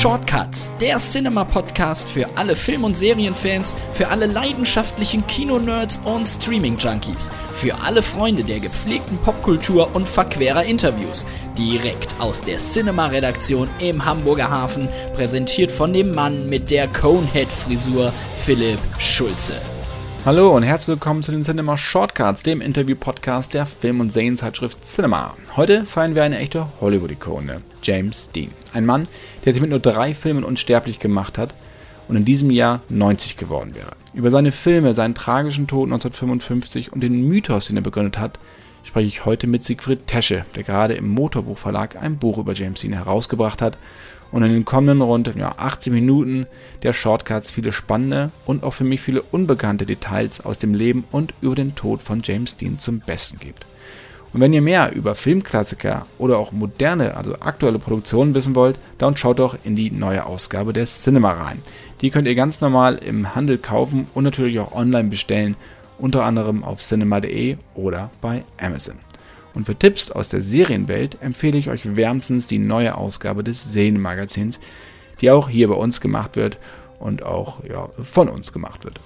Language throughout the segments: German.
Shortcuts, der Cinema-Podcast für alle Film- und Serienfans, für alle leidenschaftlichen Kino-Nerds und Streaming-Junkies, für alle Freunde der gepflegten Popkultur und verquerer Interviews. Direkt aus der Cinema-Redaktion im Hamburger Hafen, präsentiert von dem Mann mit der Conehead-Frisur, Philipp Schulze. Hallo und herzlich willkommen zu den Cinema Shortcuts, dem Interview-Podcast der Film- und Serienzeitschrift Cinema. Heute feiern wir eine echte Hollywood-Ikone, James Dean. Ein Mann, der sich mit nur drei Filmen unsterblich gemacht hat und in diesem Jahr 90 geworden wäre. Über seine Filme, seinen tragischen Tod 1955 und den Mythos, den er begründet hat, spreche ich heute mit Siegfried Tesche, der gerade im Motorbuchverlag ein Buch über James Dean herausgebracht hat und in den kommenden rund ja, 18 Minuten der Shortcuts viele spannende und auch für mich viele unbekannte Details aus dem Leben und über den Tod von James Dean zum Besten gibt. Und wenn ihr mehr über Filmklassiker oder auch moderne, also aktuelle Produktionen wissen wollt, dann schaut doch in die neue Ausgabe der Cinema rein. Die könnt ihr ganz normal im Handel kaufen und natürlich auch online bestellen, unter anderem auf cinema.de oder bei Amazon. Und für Tipps aus der Serienwelt empfehle ich euch wärmstens die neue Ausgabe des Serienmagazins, die auch hier bei uns gemacht wird und auch ja, von uns gemacht wird.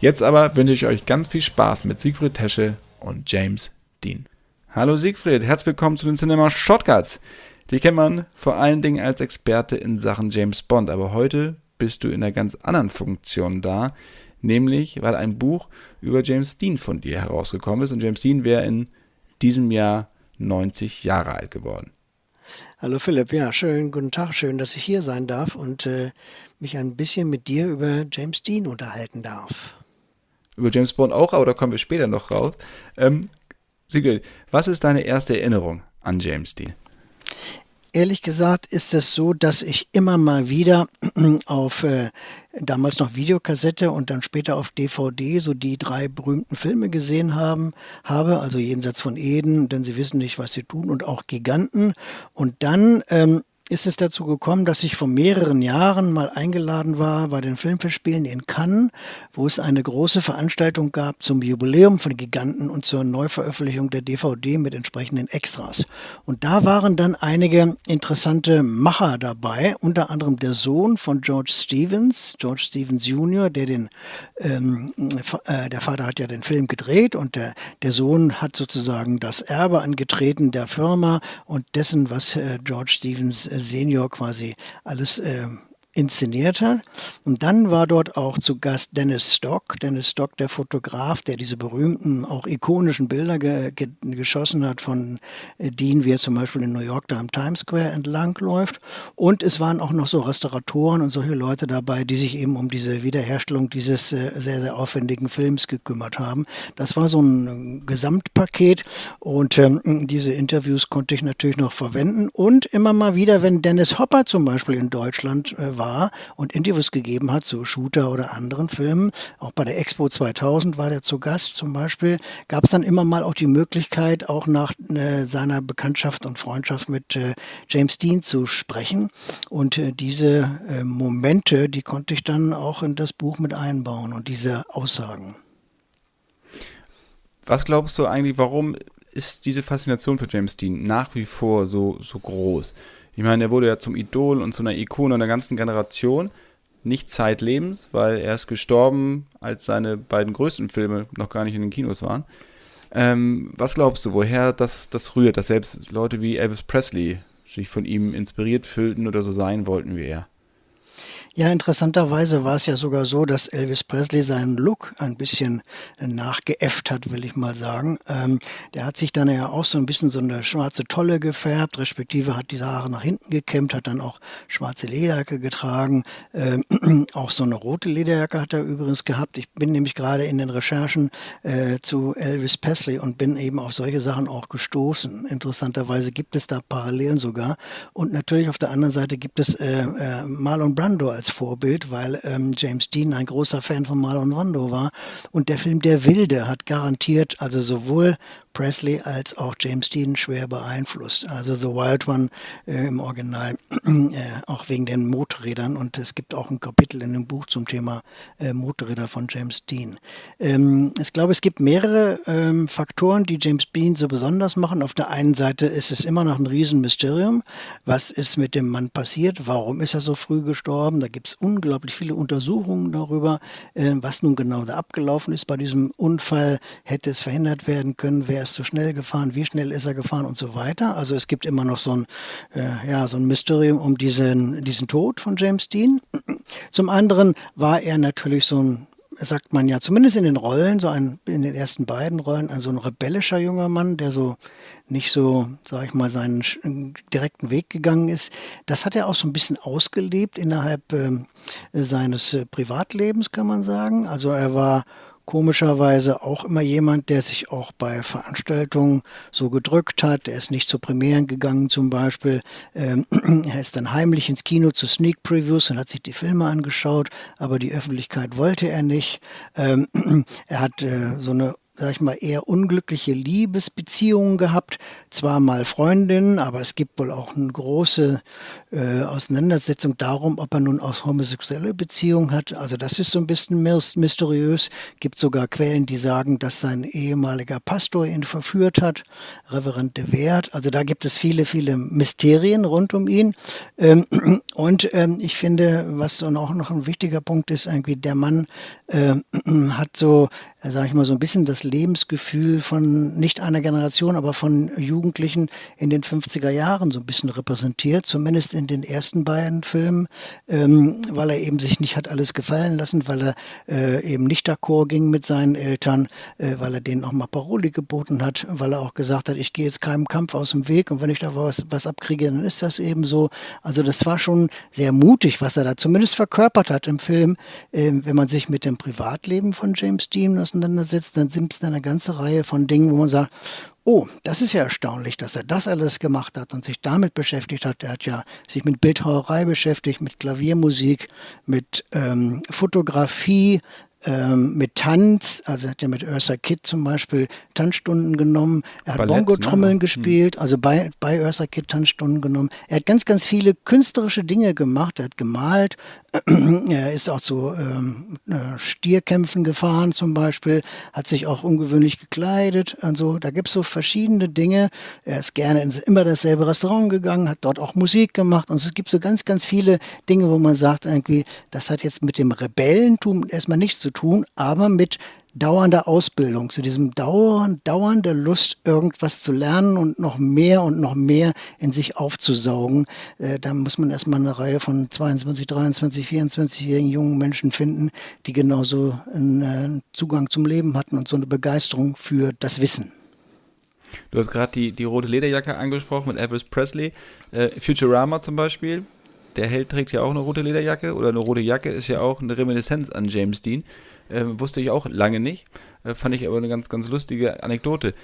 Jetzt aber wünsche ich euch ganz viel Spaß mit Siegfried Tesche und James Dean. Hallo Siegfried, herzlich willkommen zu den Cinema Shortcuts. Die kennt man vor allen Dingen als Experte in Sachen James Bond, aber heute bist du in einer ganz anderen Funktion da, nämlich weil ein Buch über James Dean von dir herausgekommen ist und James Dean wäre in diesem Jahr 90 Jahre alt geworden. Hallo Philipp, ja, schönen guten Tag, schön, dass ich hier sein darf und äh, mich ein bisschen mit dir über James Dean unterhalten darf. Über James Bond auch, aber da kommen wir später noch raus. Ähm, Sigrid, was ist deine erste Erinnerung an James Dean? Ehrlich gesagt ist es so, dass ich immer mal wieder auf äh, damals noch Videokassette und dann später auf DVD so die drei berühmten Filme gesehen haben, habe, also jenseits von Eden, denn sie wissen nicht, was sie tun und auch Giganten. Und dann ähm, ist es dazu gekommen, dass ich vor mehreren Jahren mal eingeladen war bei den Filmfestspielen in Cannes, wo es eine große Veranstaltung gab zum Jubiläum von Giganten und zur Neuveröffentlichung der DVD mit entsprechenden Extras. Und da waren dann einige interessante Macher dabei, unter anderem der Sohn von George Stevens, George Stevens Jr., der den, ähm, äh, der Vater hat ja den Film gedreht und der, der Sohn hat sozusagen das Erbe angetreten der Firma und dessen, was äh, George Stevens Senior quasi alles äh, inszeniert hat. Und dann war dort auch zu Gast Dennis Stock. Dennis Stock, der Fotograf, der diese berühmten, auch ikonischen Bilder ge ge geschossen hat von äh, Dean, wie er zum Beispiel in New York da am Times Square entlang läuft. Und es waren auch noch so Restauratoren und solche Leute dabei, die sich eben um diese Wiederherstellung dieses äh, sehr, sehr aufwendigen Films gekümmert haben. Das war so ein Gesamtpaket und ähm, diese Interviews konnte ich natürlich noch verwenden. Und immer mal wieder, wenn Dennis Hopper zum Beispiel in Deutschland äh, war, war und Interviews gegeben hat zu Shooter oder anderen Filmen. Auch bei der Expo 2000 war der zu Gast zum Beispiel. Gab es dann immer mal auch die Möglichkeit, auch nach äh, seiner Bekanntschaft und Freundschaft mit äh, James Dean zu sprechen. Und äh, diese äh, Momente, die konnte ich dann auch in das Buch mit einbauen und diese Aussagen. Was glaubst du eigentlich, warum ist diese Faszination für James Dean nach wie vor so, so groß? Ich meine, er wurde ja zum Idol und zu einer Ikone einer ganzen Generation. Nicht zeitlebens, weil er ist gestorben, als seine beiden größten Filme noch gar nicht in den Kinos waren. Ähm, was glaubst du, woher das, das rührt, dass selbst Leute wie Elvis Presley sich von ihm inspiriert fühlten oder so sein wollten wie er? Ja, interessanterweise war es ja sogar so, dass Elvis Presley seinen Look ein bisschen nachgeäfft hat, will ich mal sagen. Ähm, der hat sich dann ja auch so ein bisschen so eine schwarze Tolle gefärbt, respektive hat diese Haare nach hinten gekämmt, hat dann auch schwarze Lederjacke getragen. Ähm, auch so eine rote Lederjacke hat er übrigens gehabt. Ich bin nämlich gerade in den Recherchen äh, zu Elvis Presley und bin eben auf solche Sachen auch gestoßen. Interessanterweise gibt es da Parallelen sogar. Und natürlich auf der anderen Seite gibt es äh, äh, Marlon Brando als als Vorbild, weil ähm, James Dean ein großer Fan von Marlon Brando war. Und der Film Der Wilde hat garantiert also sowohl Presley als auch James Dean schwer beeinflusst. Also The Wild One äh, im Original, äh, auch wegen den Motorrädern. Und es gibt auch ein Kapitel in dem Buch zum Thema äh, Motorräder von James Dean. Ähm, ich glaube, es gibt mehrere ähm, Faktoren, die James Dean so besonders machen. Auf der einen Seite ist es immer noch ein Riesenmysterium. Was ist mit dem Mann passiert? Warum ist er so früh gestorben? Da gibt es unglaublich viele Untersuchungen darüber, äh, was nun genau da abgelaufen ist bei diesem Unfall. Hätte es verhindert werden können? Wer ist zu schnell gefahren? Wie schnell ist er gefahren? Und so weiter. Also es gibt immer noch so ein, äh, ja, so ein Mysterium um diesen, diesen Tod von James Dean. Zum anderen war er natürlich so ein sagt man ja, zumindest in den Rollen, so ein, in den ersten beiden Rollen, also ein rebellischer junger Mann, der so nicht so, sag ich mal, seinen direkten Weg gegangen ist. Das hat er auch so ein bisschen ausgelebt innerhalb äh, seines äh, Privatlebens, kann man sagen. Also er war komischerweise auch immer jemand, der sich auch bei Veranstaltungen so gedrückt hat. Er ist nicht zu Premieren gegangen zum Beispiel. Ähm, er ist dann heimlich ins Kino zu Sneak Previews und hat sich die Filme angeschaut, aber die Öffentlichkeit wollte er nicht. Ähm, er hat äh, so eine sag ich mal, eher unglückliche Liebesbeziehungen gehabt. Zwar mal Freundinnen, aber es gibt wohl auch eine große äh, Auseinandersetzung darum, ob er nun auch homosexuelle Beziehungen hat. Also das ist so ein bisschen mysteriös. Gibt sogar Quellen, die sagen, dass sein ehemaliger Pastor ihn verführt hat, Reverend de Wert. Also da gibt es viele, viele Mysterien rund um ihn. Ähm, und ähm, ich finde, was so auch noch ein wichtiger Punkt ist, irgendwie der Mann äh, hat so, äh, sage ich mal, so ein bisschen das Lebensgefühl von nicht einer Generation, aber von Jugendlichen in den 50er Jahren so ein bisschen repräsentiert, zumindest in den ersten beiden Filmen, ähm, weil er eben sich nicht hat alles gefallen lassen, weil er äh, eben nicht d'accord ging mit seinen Eltern, äh, weil er denen auch mal Paroli geboten hat, weil er auch gesagt hat, ich gehe jetzt keinem Kampf aus dem Weg und wenn ich da was, was abkriege, dann ist das eben so. Also das war schon sehr mutig, was er da zumindest verkörpert hat im Film. Äh, wenn man sich mit dem Privatleben von James Dean auseinandersetzt, dann sind es eine ganze Reihe von Dingen, wo man sagt, oh, das ist ja erstaunlich, dass er das alles gemacht hat und sich damit beschäftigt hat. Er hat ja sich mit Bildhauerei beschäftigt, mit Klaviermusik, mit ähm, Fotografie, ähm, mit Tanz, also hat er mit Ursa Kitt zum Beispiel Tanzstunden genommen. Er hat Bongo-Trommeln ne? gespielt, also bei, bei Ursa Kitt Tanzstunden genommen. Er hat ganz, ganz viele künstlerische Dinge gemacht. Er hat gemalt. er ist auch zu ähm, äh, Stierkämpfen gefahren zum Beispiel, hat sich auch ungewöhnlich gekleidet. Also da gibt es so verschiedene Dinge. Er ist gerne in immer dasselbe Restaurant gegangen, hat dort auch Musik gemacht. Und es gibt so ganz, ganz viele Dinge, wo man sagt irgendwie, das hat jetzt mit dem Rebellentum erstmal nichts zu tun, aber mit dauernder Ausbildung, zu diesem dauernd, dauernde Lust, irgendwas zu lernen und noch mehr und noch mehr in sich aufzusaugen. Äh, da muss man erstmal eine Reihe von 22, 23, 24-jährigen jungen Menschen finden, die genauso einen äh, Zugang zum Leben hatten und so eine Begeisterung für das Wissen. Du hast gerade die, die rote Lederjacke angesprochen mit Elvis Presley. Äh, Futurama zum Beispiel, der Held trägt ja auch eine rote Lederjacke oder eine rote Jacke ist ja auch eine Reminiszenz an James Dean. Äh, wusste ich auch lange nicht. Äh, fand ich aber eine ganz, ganz lustige Anekdote.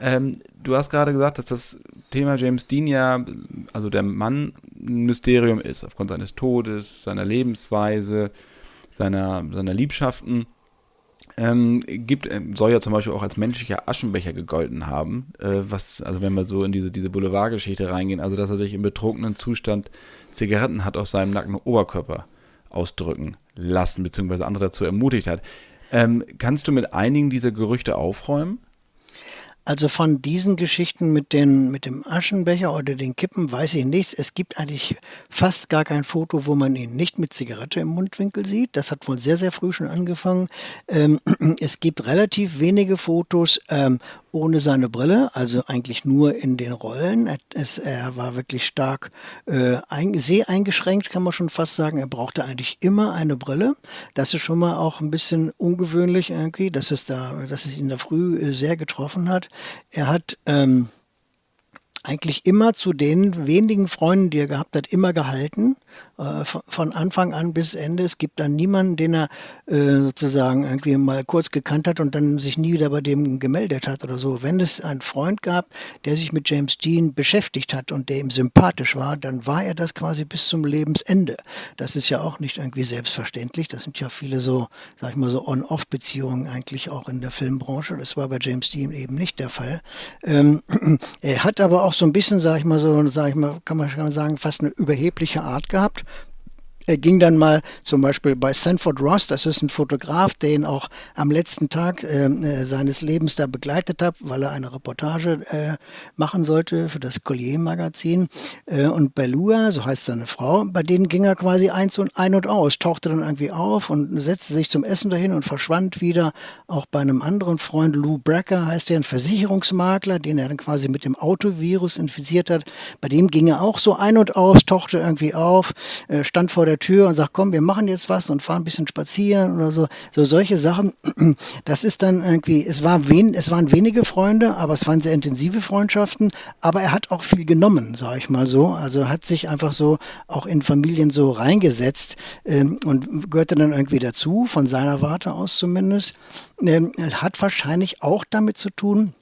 Ähm, du hast gerade gesagt, dass das Thema James Dean ja, also der Mann, ein Mysterium ist, aufgrund seines Todes, seiner Lebensweise, seiner, seiner Liebschaften. Ähm, gibt, äh, soll ja zum Beispiel auch als menschlicher Aschenbecher gegolten haben, äh, was, also wenn wir so in diese, diese Boulevardgeschichte reingehen, also dass er sich im betrunkenen Zustand Zigaretten hat auf seinem nackten Oberkörper ausdrücken lassen, beziehungsweise andere dazu ermutigt hat. Ähm, kannst du mit einigen dieser Gerüchte aufräumen? Also von diesen Geschichten mit, den, mit dem Aschenbecher oder den Kippen weiß ich nichts. Es gibt eigentlich fast gar kein Foto, wo man ihn nicht mit Zigarette im Mundwinkel sieht. Das hat wohl sehr, sehr früh schon angefangen. Ähm, es gibt relativ wenige Fotos, ähm, ohne seine Brille, also eigentlich nur in den Rollen. Es, er war wirklich stark äh, ein, seheingeschränkt, kann man schon fast sagen. Er brauchte eigentlich immer eine Brille. Das ist schon mal auch ein bisschen ungewöhnlich irgendwie, dass es da, dass es ihn da früh äh, sehr getroffen hat. Er hat ähm, eigentlich immer zu den wenigen Freunden, die er gehabt hat, immer gehalten, von Anfang an bis Ende. Es gibt dann niemanden, den er äh, sozusagen irgendwie mal kurz gekannt hat und dann sich nie wieder bei dem gemeldet hat oder so. Wenn es einen Freund gab, der sich mit James Dean beschäftigt hat und der ihm sympathisch war, dann war er das quasi bis zum Lebensende. Das ist ja auch nicht irgendwie selbstverständlich. Das sind ja viele so, sag ich mal, so On-Off-Beziehungen eigentlich auch in der Filmbranche. Das war bei James Dean eben nicht der Fall. Ähm, er hat aber auch so ein bisschen, sag ich mal so, sag ich mal, kann man sagen, fast eine überhebliche Art gehabt. Er ging dann mal zum Beispiel bei Sanford Ross, das ist ein Fotograf, der ihn auch am letzten Tag ähm, äh, seines Lebens da begleitet hat, weil er eine Reportage äh, machen sollte für das Collier-Magazin. Äh, und bei Lua, so heißt seine Frau, bei denen ging er quasi eins und ein und aus, tauchte dann irgendwie auf und setzte sich zum Essen dahin und verschwand wieder. Auch bei einem anderen Freund, Lou Brecker heißt er, ein Versicherungsmakler, den er dann quasi mit dem Autovirus infiziert hat. Bei dem ging er auch so ein und aus, tauchte irgendwie auf, äh, stand vor der Tür und sagt, komm, wir machen jetzt was und fahren ein bisschen spazieren oder so. So solche Sachen. Das ist dann irgendwie, es, war wen, es waren wenige Freunde, aber es waren sehr intensive Freundschaften. Aber er hat auch viel genommen, sage ich mal so. Also hat sich einfach so auch in Familien so reingesetzt ähm, und gehörte dann irgendwie dazu, von seiner Warte aus zumindest. Ähm, hat wahrscheinlich auch damit zu tun,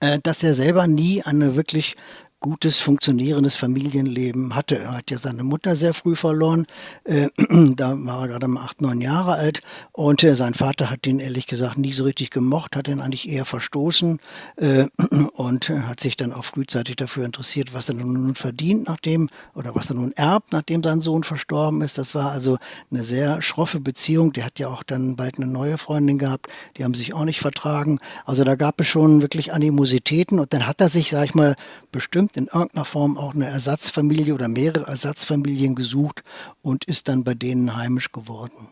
äh, dass er selber nie eine wirklich gutes, funktionierendes Familienleben hatte. Er hat ja seine Mutter sehr früh verloren. Äh, da war er gerade mal acht, neun Jahre alt. Und äh, sein Vater hat ihn ehrlich gesagt nie so richtig gemocht, hat ihn eigentlich eher verstoßen äh, und hat sich dann auch frühzeitig dafür interessiert, was er nun verdient, nachdem oder was er nun erbt, nachdem sein Sohn verstorben ist. Das war also eine sehr schroffe Beziehung. Der hat ja auch dann bald eine neue Freundin gehabt. Die haben sich auch nicht vertragen. Also da gab es schon wirklich Animositäten. Und dann hat er sich, sag ich mal, bestimmt bestimmt in irgendeiner Form auch eine Ersatzfamilie oder mehrere Ersatzfamilien gesucht und ist dann bei denen heimisch geworden.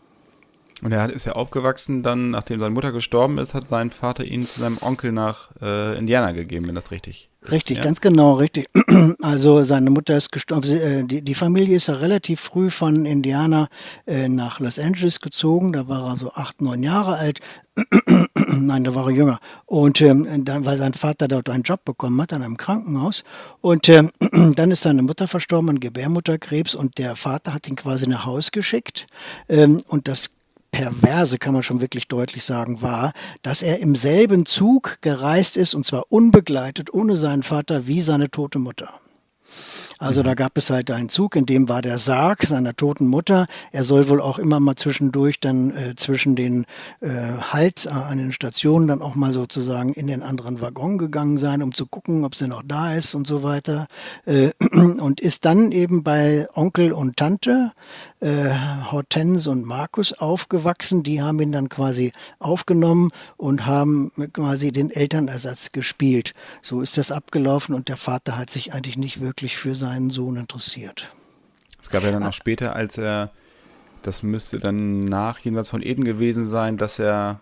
Und er ist ja aufgewachsen, dann, nachdem seine Mutter gestorben ist, hat sein Vater ihn zu seinem Onkel nach äh, Indiana gegeben, wenn das richtig ist. Richtig, ja? ganz genau, richtig. Also seine Mutter ist gestorben. Äh, die, die Familie ist ja relativ früh von Indiana äh, nach Los Angeles gezogen. Da war er so acht, neun Jahre alt. Nein, da war er jünger. Und ähm, dann, weil sein Vater dort einen Job bekommen hat an einem Krankenhaus. Und ähm, dann ist seine Mutter verstorben an Gebärmutterkrebs und der Vater hat ihn quasi nach Haus geschickt. Ähm, und das Perverse, kann man schon wirklich deutlich sagen, war, dass er im selben Zug gereist ist und zwar unbegleitet, ohne seinen Vater, wie seine tote Mutter. Also da gab es halt einen Zug, in dem war der Sarg seiner toten Mutter. Er soll wohl auch immer mal zwischendurch dann äh, zwischen den äh, Halt äh, an den Stationen dann auch mal sozusagen in den anderen Waggon gegangen sein, um zu gucken, ob sie noch da ist und so weiter. Äh, und ist dann eben bei Onkel und Tante äh, Hortense und Markus aufgewachsen. Die haben ihn dann quasi aufgenommen und haben quasi den Elternersatz gespielt. So ist das abgelaufen und der Vater hat sich eigentlich nicht wirklich für seinen Sohn interessiert. Es gab ja dann auch später, als er, das müsste dann nach jenseits von Eden gewesen sein, dass er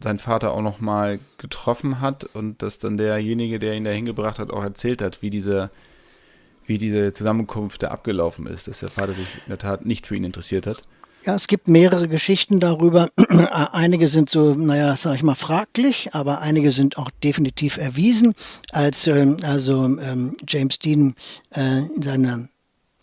seinen Vater auch noch mal getroffen hat und dass dann derjenige, der ihn da hingebracht hat, auch erzählt hat, wie diese, wie diese Zusammenkunft da abgelaufen ist, dass der Vater sich in der Tat nicht für ihn interessiert hat. Ja, es gibt mehrere Geschichten darüber. einige sind so, naja, sag ich mal, fraglich, aber einige sind auch definitiv erwiesen. Als ähm, also ähm, James Dean äh, in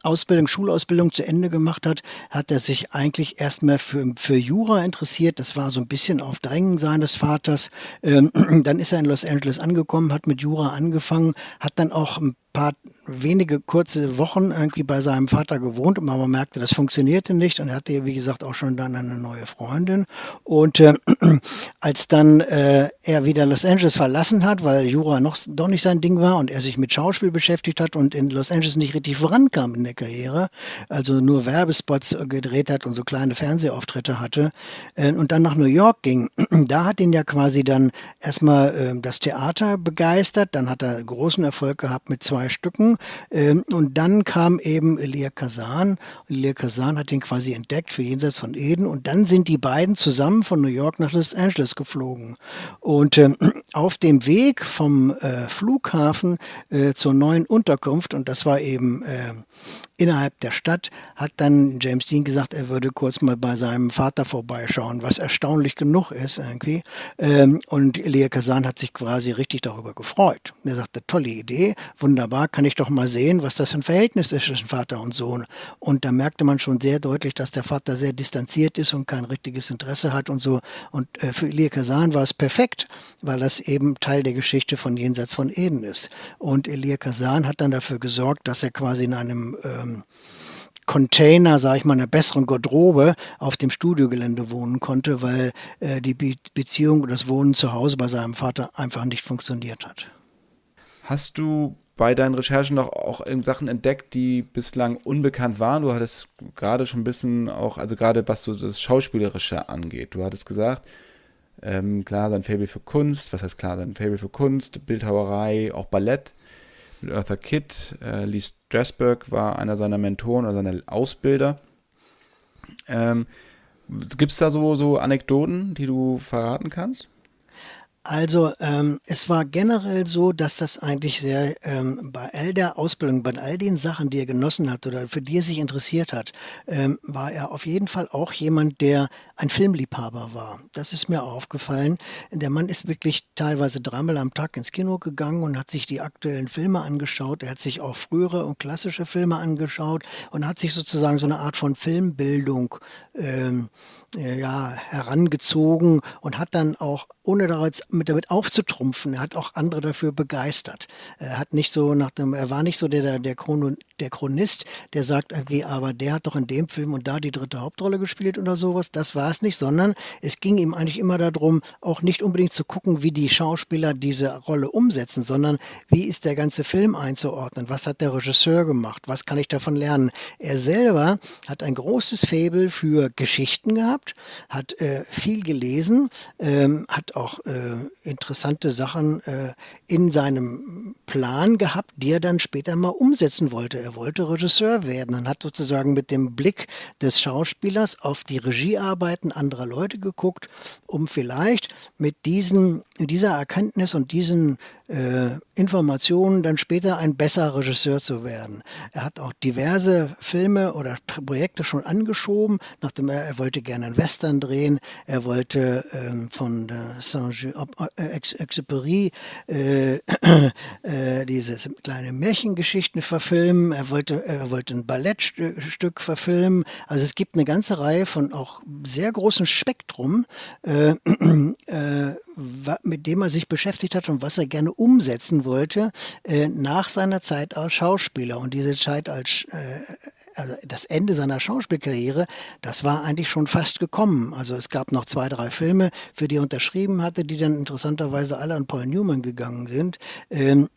Ausbildung, Schulausbildung zu Ende gemacht hat, hat er sich eigentlich erstmal für, für Jura interessiert. Das war so ein bisschen auf Drängen seines Vaters. Ähm, dann ist er in Los Angeles angekommen, hat mit Jura angefangen, hat dann auch ein paar wenige kurze Wochen irgendwie bei seinem Vater gewohnt und man merkte, das funktionierte nicht und er hatte, wie gesagt, auch schon dann eine neue Freundin. Und äh, als dann äh, er wieder Los Angeles verlassen hat, weil Jura noch doch nicht sein Ding war und er sich mit Schauspiel beschäftigt hat und in Los Angeles nicht richtig vorankam in der Karriere, also nur Werbespots gedreht hat und so kleine Fernsehauftritte hatte äh, und dann nach New York ging, da hat ihn ja quasi dann erstmal äh, das Theater begeistert, dann hat er großen Erfolg gehabt mit zwei Stücken. Ähm, und dann kam eben Elia Kazan. Elia Kazan hat ihn quasi entdeckt für Jenseits von Eden. Und dann sind die beiden zusammen von New York nach Los Angeles geflogen. Und ähm, auf dem Weg vom äh, Flughafen äh, zur neuen Unterkunft, und das war eben äh, innerhalb der Stadt, hat dann James Dean gesagt, er würde kurz mal bei seinem Vater vorbeischauen, was erstaunlich genug ist irgendwie. Ähm, und Elia Kazan hat sich quasi richtig darüber gefreut. Er sagte, tolle Idee, wunderbar, kann ich doch mal sehen, was das für ein Verhältnis ist zwischen Vater und Sohn. Und da merkte man schon sehr deutlich, dass der Vater sehr distanziert ist und kein richtiges Interesse hat und so. Und äh, für Elia Kazan war es perfekt, weil das eben Teil der Geschichte von Jenseits von Eden ist. Und Elia Kazan hat dann dafür gesorgt, dass er quasi in einem ähm, Container, sage ich mal, einer besseren Garderobe auf dem Studiogelände wohnen konnte, weil äh, die Be Beziehung und das Wohnen zu Hause bei seinem Vater einfach nicht funktioniert hat. Hast du bei deinen Recherchen noch auch Sachen entdeckt, die bislang unbekannt waren? Du hattest gerade schon ein bisschen auch, also gerade was so das Schauspielerische angeht. Du hattest gesagt, ähm, klar, sein Faible für Kunst, was heißt klar, sein Faible für Kunst, Bildhauerei, auch Ballett mit Eartha Kitt. Äh, Lee Strasberg war einer seiner Mentoren oder seiner Ausbilder. Ähm, Gibt es da so, so Anekdoten, die du verraten kannst? Also ähm, es war generell so, dass das eigentlich sehr ähm, bei all der Ausbildung, bei all den Sachen, die er genossen hat oder für die er sich interessiert hat, ähm, war er auf jeden Fall auch jemand, der ein Filmliebhaber war. Das ist mir aufgefallen. Der Mann ist wirklich teilweise dreimal am Tag ins Kino gegangen und hat sich die aktuellen Filme angeschaut. Er hat sich auch frühere und klassische Filme angeschaut und hat sich sozusagen so eine Art von Filmbildung ähm, ja, herangezogen und hat dann auch, ohne daraus mit damit aufzutrumpfen. Er hat auch andere dafür begeistert. Er hat nicht so nach dem, er war nicht so der, der, Chrono, der Chronist, der sagt, okay, aber der hat doch in dem Film und da die dritte Hauptrolle gespielt oder sowas. Das war es nicht, sondern es ging ihm eigentlich immer darum, auch nicht unbedingt zu gucken, wie die Schauspieler diese Rolle umsetzen, sondern wie ist der ganze Film einzuordnen? Was hat der Regisseur gemacht? Was kann ich davon lernen? Er selber hat ein großes Faible für Geschichten gehabt, hat äh, viel gelesen, ähm, hat auch äh, interessante Sachen äh, in seinem Plan gehabt, die er dann später mal umsetzen wollte. Er wollte Regisseur werden und hat sozusagen mit dem Blick des Schauspielers auf die Regiearbeiten anderer Leute geguckt, um vielleicht mit diesen, dieser Erkenntnis und diesen äh, Informationen dann später ein besserer Regisseur zu werden. Er hat auch diverse Filme oder Projekte schon angeschoben, nachdem er, er wollte gerne einen Western drehen, er wollte ähm, von Saint-Exupéry äh, äh, diese kleine Märchengeschichten verfilmen, er wollte, er wollte ein Ballettstück verfilmen. Also es gibt eine ganze Reihe von auch sehr großem Spektrum, äh, äh, mit dem er sich beschäftigt hat und was er gerne umsetzen wollte äh, nach seiner Zeit als Schauspieler. Und diese Zeit als äh, also das Ende seiner Schauspielkarriere, das war eigentlich schon fast gekommen. Also es gab noch zwei, drei Filme, für die er unterschrieben hatte, die dann interessanterweise alle an Paul Newman gegangen sind, ähm,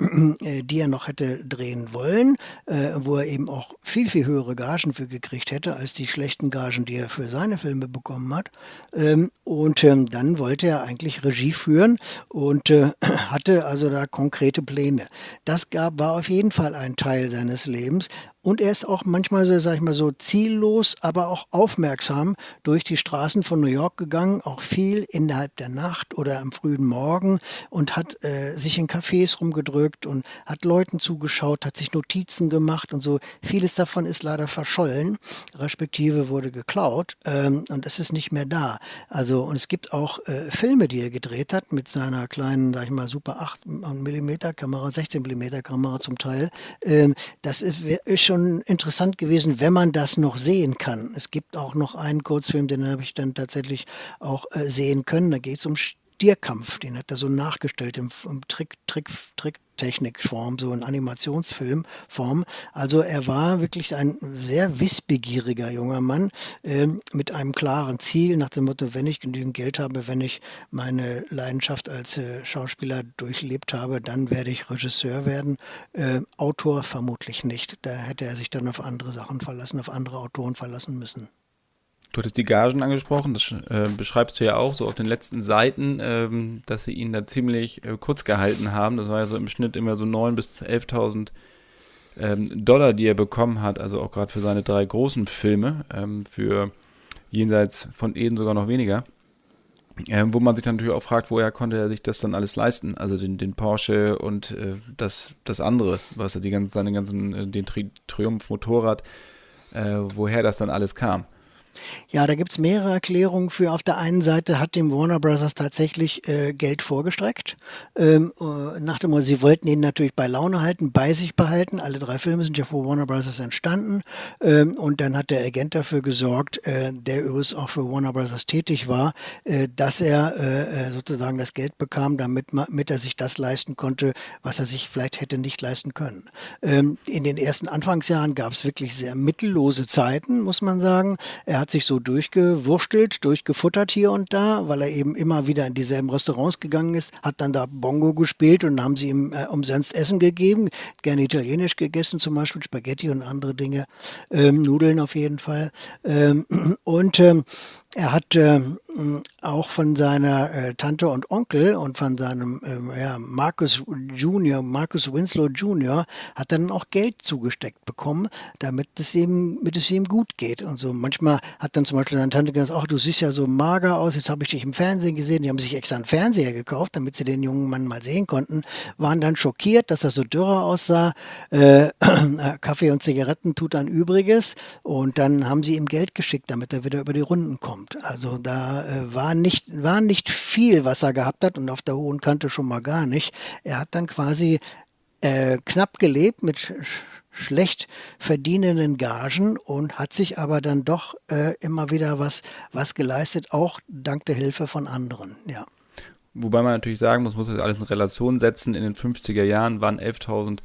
äh, die er noch hätte drehen wollen, äh, wo er eben auch viel, viel höhere Gagen für gekriegt hätte, als die schlechten Gagen, die er für seine Filme bekommen hat. Ähm, und ähm, dann wollte er eigentlich Regie führen und äh, hatte also da konkrete Pläne. Das gab, war auf jeden Fall ein Teil seines Lebens. Und er ist auch manchmal so, sag ich mal, so ziellos, aber auch aufmerksam durch die Straßen von New York gegangen, auch viel innerhalb der Nacht oder am frühen Morgen und hat äh, sich in Cafés rumgedrückt und hat Leuten zugeschaut, hat sich Notizen gemacht und so. Vieles davon ist leider verschollen, respektive wurde geklaut ähm, und es ist nicht mehr da. Also, und es gibt auch äh, Filme, die er gedreht hat mit seiner kleinen, sag ich mal, Super 8 mm Kamera, 16 mm Kamera zum Teil. Ähm, das ist, ist schon interessant gewesen, wenn man das noch sehen kann. Es gibt auch noch einen Kurzfilm, den habe ich dann tatsächlich auch äh, sehen können. Da geht es um Stierkampf. Den hat er so nachgestellt im, im Trick, Trick, Trick, Technikform, so in Animationsfilmform. Also er war wirklich ein sehr wissbegieriger junger Mann äh, mit einem klaren Ziel nach dem Motto, wenn ich genügend Geld habe, wenn ich meine Leidenschaft als äh, Schauspieler durchlebt habe, dann werde ich Regisseur werden. Äh, Autor vermutlich nicht. Da hätte er sich dann auf andere Sachen verlassen, auf andere Autoren verlassen müssen. Du hattest die Gagen angesprochen, das äh, beschreibst du ja auch so auf den letzten Seiten, ähm, dass sie ihn da ziemlich äh, kurz gehalten haben. Das war ja so im Schnitt immer so 9.000 bis 11.000 ähm, Dollar, die er bekommen hat, also auch gerade für seine drei großen Filme, ähm, für jenseits von Eden sogar noch weniger. Äh, wo man sich dann natürlich auch fragt, woher konnte er sich das dann alles leisten? Also den, den Porsche und äh, das, das andere, was er die ganzen, seine ganzen, äh, den Tri Triumph Motorrad, äh, woher das dann alles kam. Ja, da gibt es mehrere Erklärungen für. Auf der einen Seite hat dem Warner Brothers tatsächlich äh, Geld vorgestreckt. Ähm, äh, nach dem, sie wollten ihn natürlich bei Laune halten, bei sich behalten. Alle drei Filme sind ja vor Warner Brothers entstanden. Ähm, und dann hat der Agent dafür gesorgt, äh, der übrigens auch für Warner Brothers tätig war, äh, dass er äh, äh, sozusagen das Geld bekam, damit, damit er sich das leisten konnte, was er sich vielleicht hätte nicht leisten können. Ähm, in den ersten Anfangsjahren gab es wirklich sehr mittellose Zeiten, muss man sagen. Er hat hat sich so durchgewurschtelt, durchgefuttert hier und da, weil er eben immer wieder in dieselben Restaurants gegangen ist, hat dann da Bongo gespielt und haben sie ihm äh, umsonst Essen gegeben, gerne italienisch gegessen, zum Beispiel Spaghetti und andere Dinge, ähm, Nudeln auf jeden Fall. Ähm, und ähm, er hat äh, auch von seiner äh, Tante und Onkel und von seinem äh, ja, Marcus Junior, Marcus Winslow Junior, hat dann auch Geld zugesteckt bekommen, damit es ihm, damit es ihm gut geht. Und so manchmal hat dann zum Beispiel seine Tante gesagt, ach, du siehst ja so mager aus, jetzt habe ich dich im Fernsehen gesehen. Die haben sich extra einen Fernseher gekauft, damit sie den jungen Mann mal sehen konnten, waren dann schockiert, dass er so dürrer aussah. Äh, Kaffee und Zigaretten tut dann Übriges. Und dann haben sie ihm Geld geschickt, damit er wieder über die Runden kommt kommt. Also da äh, war, nicht, war nicht viel, was er gehabt hat und auf der hohen Kante schon mal gar nicht. Er hat dann quasi äh, knapp gelebt mit sch schlecht verdienenden Gagen und hat sich aber dann doch äh, immer wieder was, was geleistet, auch dank der Hilfe von anderen, ja. Wobei man natürlich sagen muss, muss das alles in Relation setzen. In den 50er Jahren waren 11.000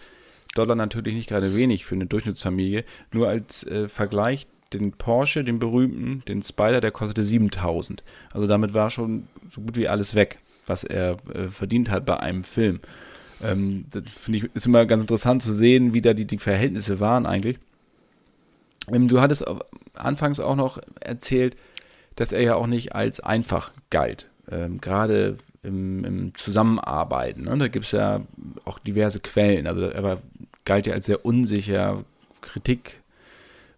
Dollar natürlich nicht gerade wenig für eine Durchschnittsfamilie. Nur als äh, Vergleich, den Porsche, den berühmten, den Spider, der kostete 7000. Also damit war schon so gut wie alles weg, was er äh, verdient hat bei einem Film. Ähm, das finde ich ist immer ganz interessant zu sehen, wie da die, die Verhältnisse waren eigentlich. Ähm, du hattest anfangs auch noch erzählt, dass er ja auch nicht als einfach galt. Ähm, Gerade im, im, Zusammenarbeiten. Ne? Da gibt es ja auch diverse Quellen. Also er war, galt ja als sehr unsicher, Kritik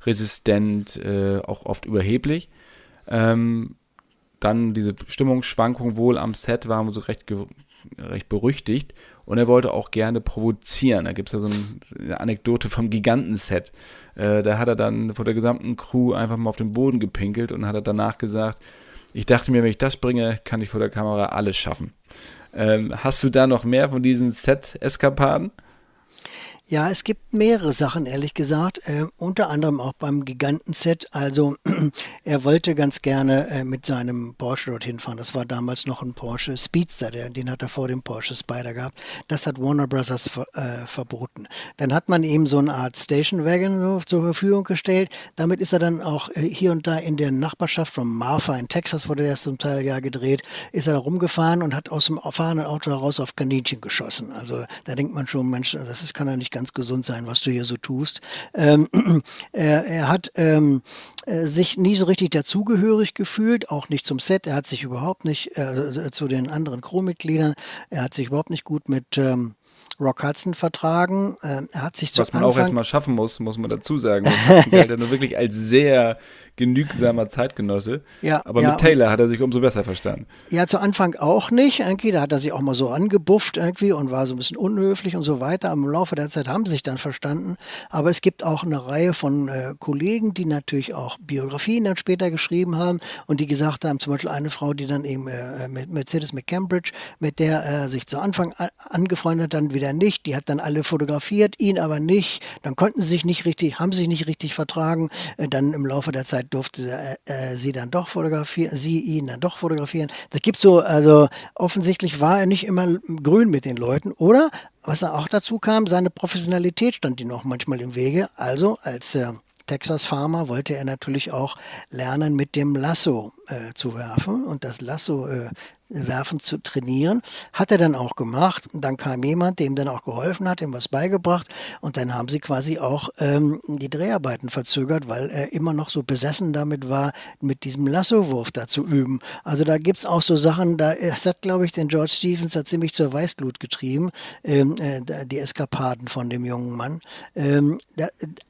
resistent, äh, auch oft überheblich. Ähm, dann diese Stimmungsschwankung wohl am Set waren so recht, recht berüchtigt. Und er wollte auch gerne provozieren. Da gibt es ja so eine Anekdote vom Gigantenset. Äh, da hat er dann vor der gesamten Crew einfach mal auf den Boden gepinkelt und hat er danach gesagt, ich dachte mir, wenn ich das bringe, kann ich vor der Kamera alles schaffen. Ähm, hast du da noch mehr von diesen Set-Eskapaden? Ja, es gibt mehrere Sachen, ehrlich gesagt. Äh, unter anderem auch beim Giganten-Set. Also, er wollte ganz gerne äh, mit seinem Porsche dorthin fahren. Das war damals noch ein Porsche Speedster, der, den hat er vor dem Porsche Spider gehabt. Das hat Warner Brothers ver, äh, verboten. Dann hat man ihm so eine Art Station Wagon so zur Verfügung gestellt. Damit ist er dann auch äh, hier und da in der Nachbarschaft von Marfa in Texas, wurde der zum Teil ja gedreht, ist er da rumgefahren und hat aus dem fahrenden Auto heraus auf Kaninchen geschossen. Also, da denkt man schon, Mensch, das ist, kann er nicht ganz gesund sein, was du hier so tust. Ähm, er, er, hat ähm, äh, sich nie so richtig dazugehörig gefühlt, auch nicht zum Set. Er hat sich überhaupt nicht äh, zu den anderen Crewmitgliedern, er hat sich überhaupt nicht gut mit ähm, Rock Hudson vertragen. Äh, er hat sich Was man Anfang auch erstmal schaffen muss, muss man dazu sagen. Hudson galt ja nur wirklich als sehr genügsamer Zeitgenosse. Ja, aber ja, mit Taylor hat er sich umso besser verstanden. Ja, zu Anfang auch nicht. Irgendwie, da hat er sich auch mal so angebufft irgendwie und war so ein bisschen unhöflich und so weiter. Im Laufe der Zeit haben sie sich dann verstanden. Aber es gibt auch eine Reihe von äh, Kollegen, die natürlich auch Biografien dann später geschrieben haben und die gesagt haben, zum Beispiel eine Frau, die dann eben äh, mit Mercedes McCambridge, mit der er sich zu Anfang angefreundet hat, dann wieder nicht. Die hat dann alle fotografiert, ihn aber nicht. Dann konnten sie sich nicht richtig, haben sich nicht richtig vertragen. Äh, dann im Laufe der Zeit durfte äh, sie dann doch fotografieren, sie ihn dann doch fotografieren. Das gibt so, also offensichtlich war er nicht immer grün mit den Leuten, oder? Was auch dazu kam, seine Professionalität stand ihm noch manchmal im Wege. Also als äh, Texas Farmer wollte er natürlich auch lernen, mit dem Lasso äh, zu werfen und das Lasso äh, Werfen zu trainieren. Hat er dann auch gemacht. Dann kam jemand, dem dann auch geholfen hat, ihm was beigebracht. Und dann haben sie quasi auch ähm, die Dreharbeiten verzögert, weil er immer noch so besessen damit war, mit diesem Lassowurf da zu üben. Also da gibt es auch so Sachen, da es hat, glaube ich, den George Stevens da ziemlich zur Weißglut getrieben, ähm, äh, die Eskapaden von dem jungen Mann. Ähm, da,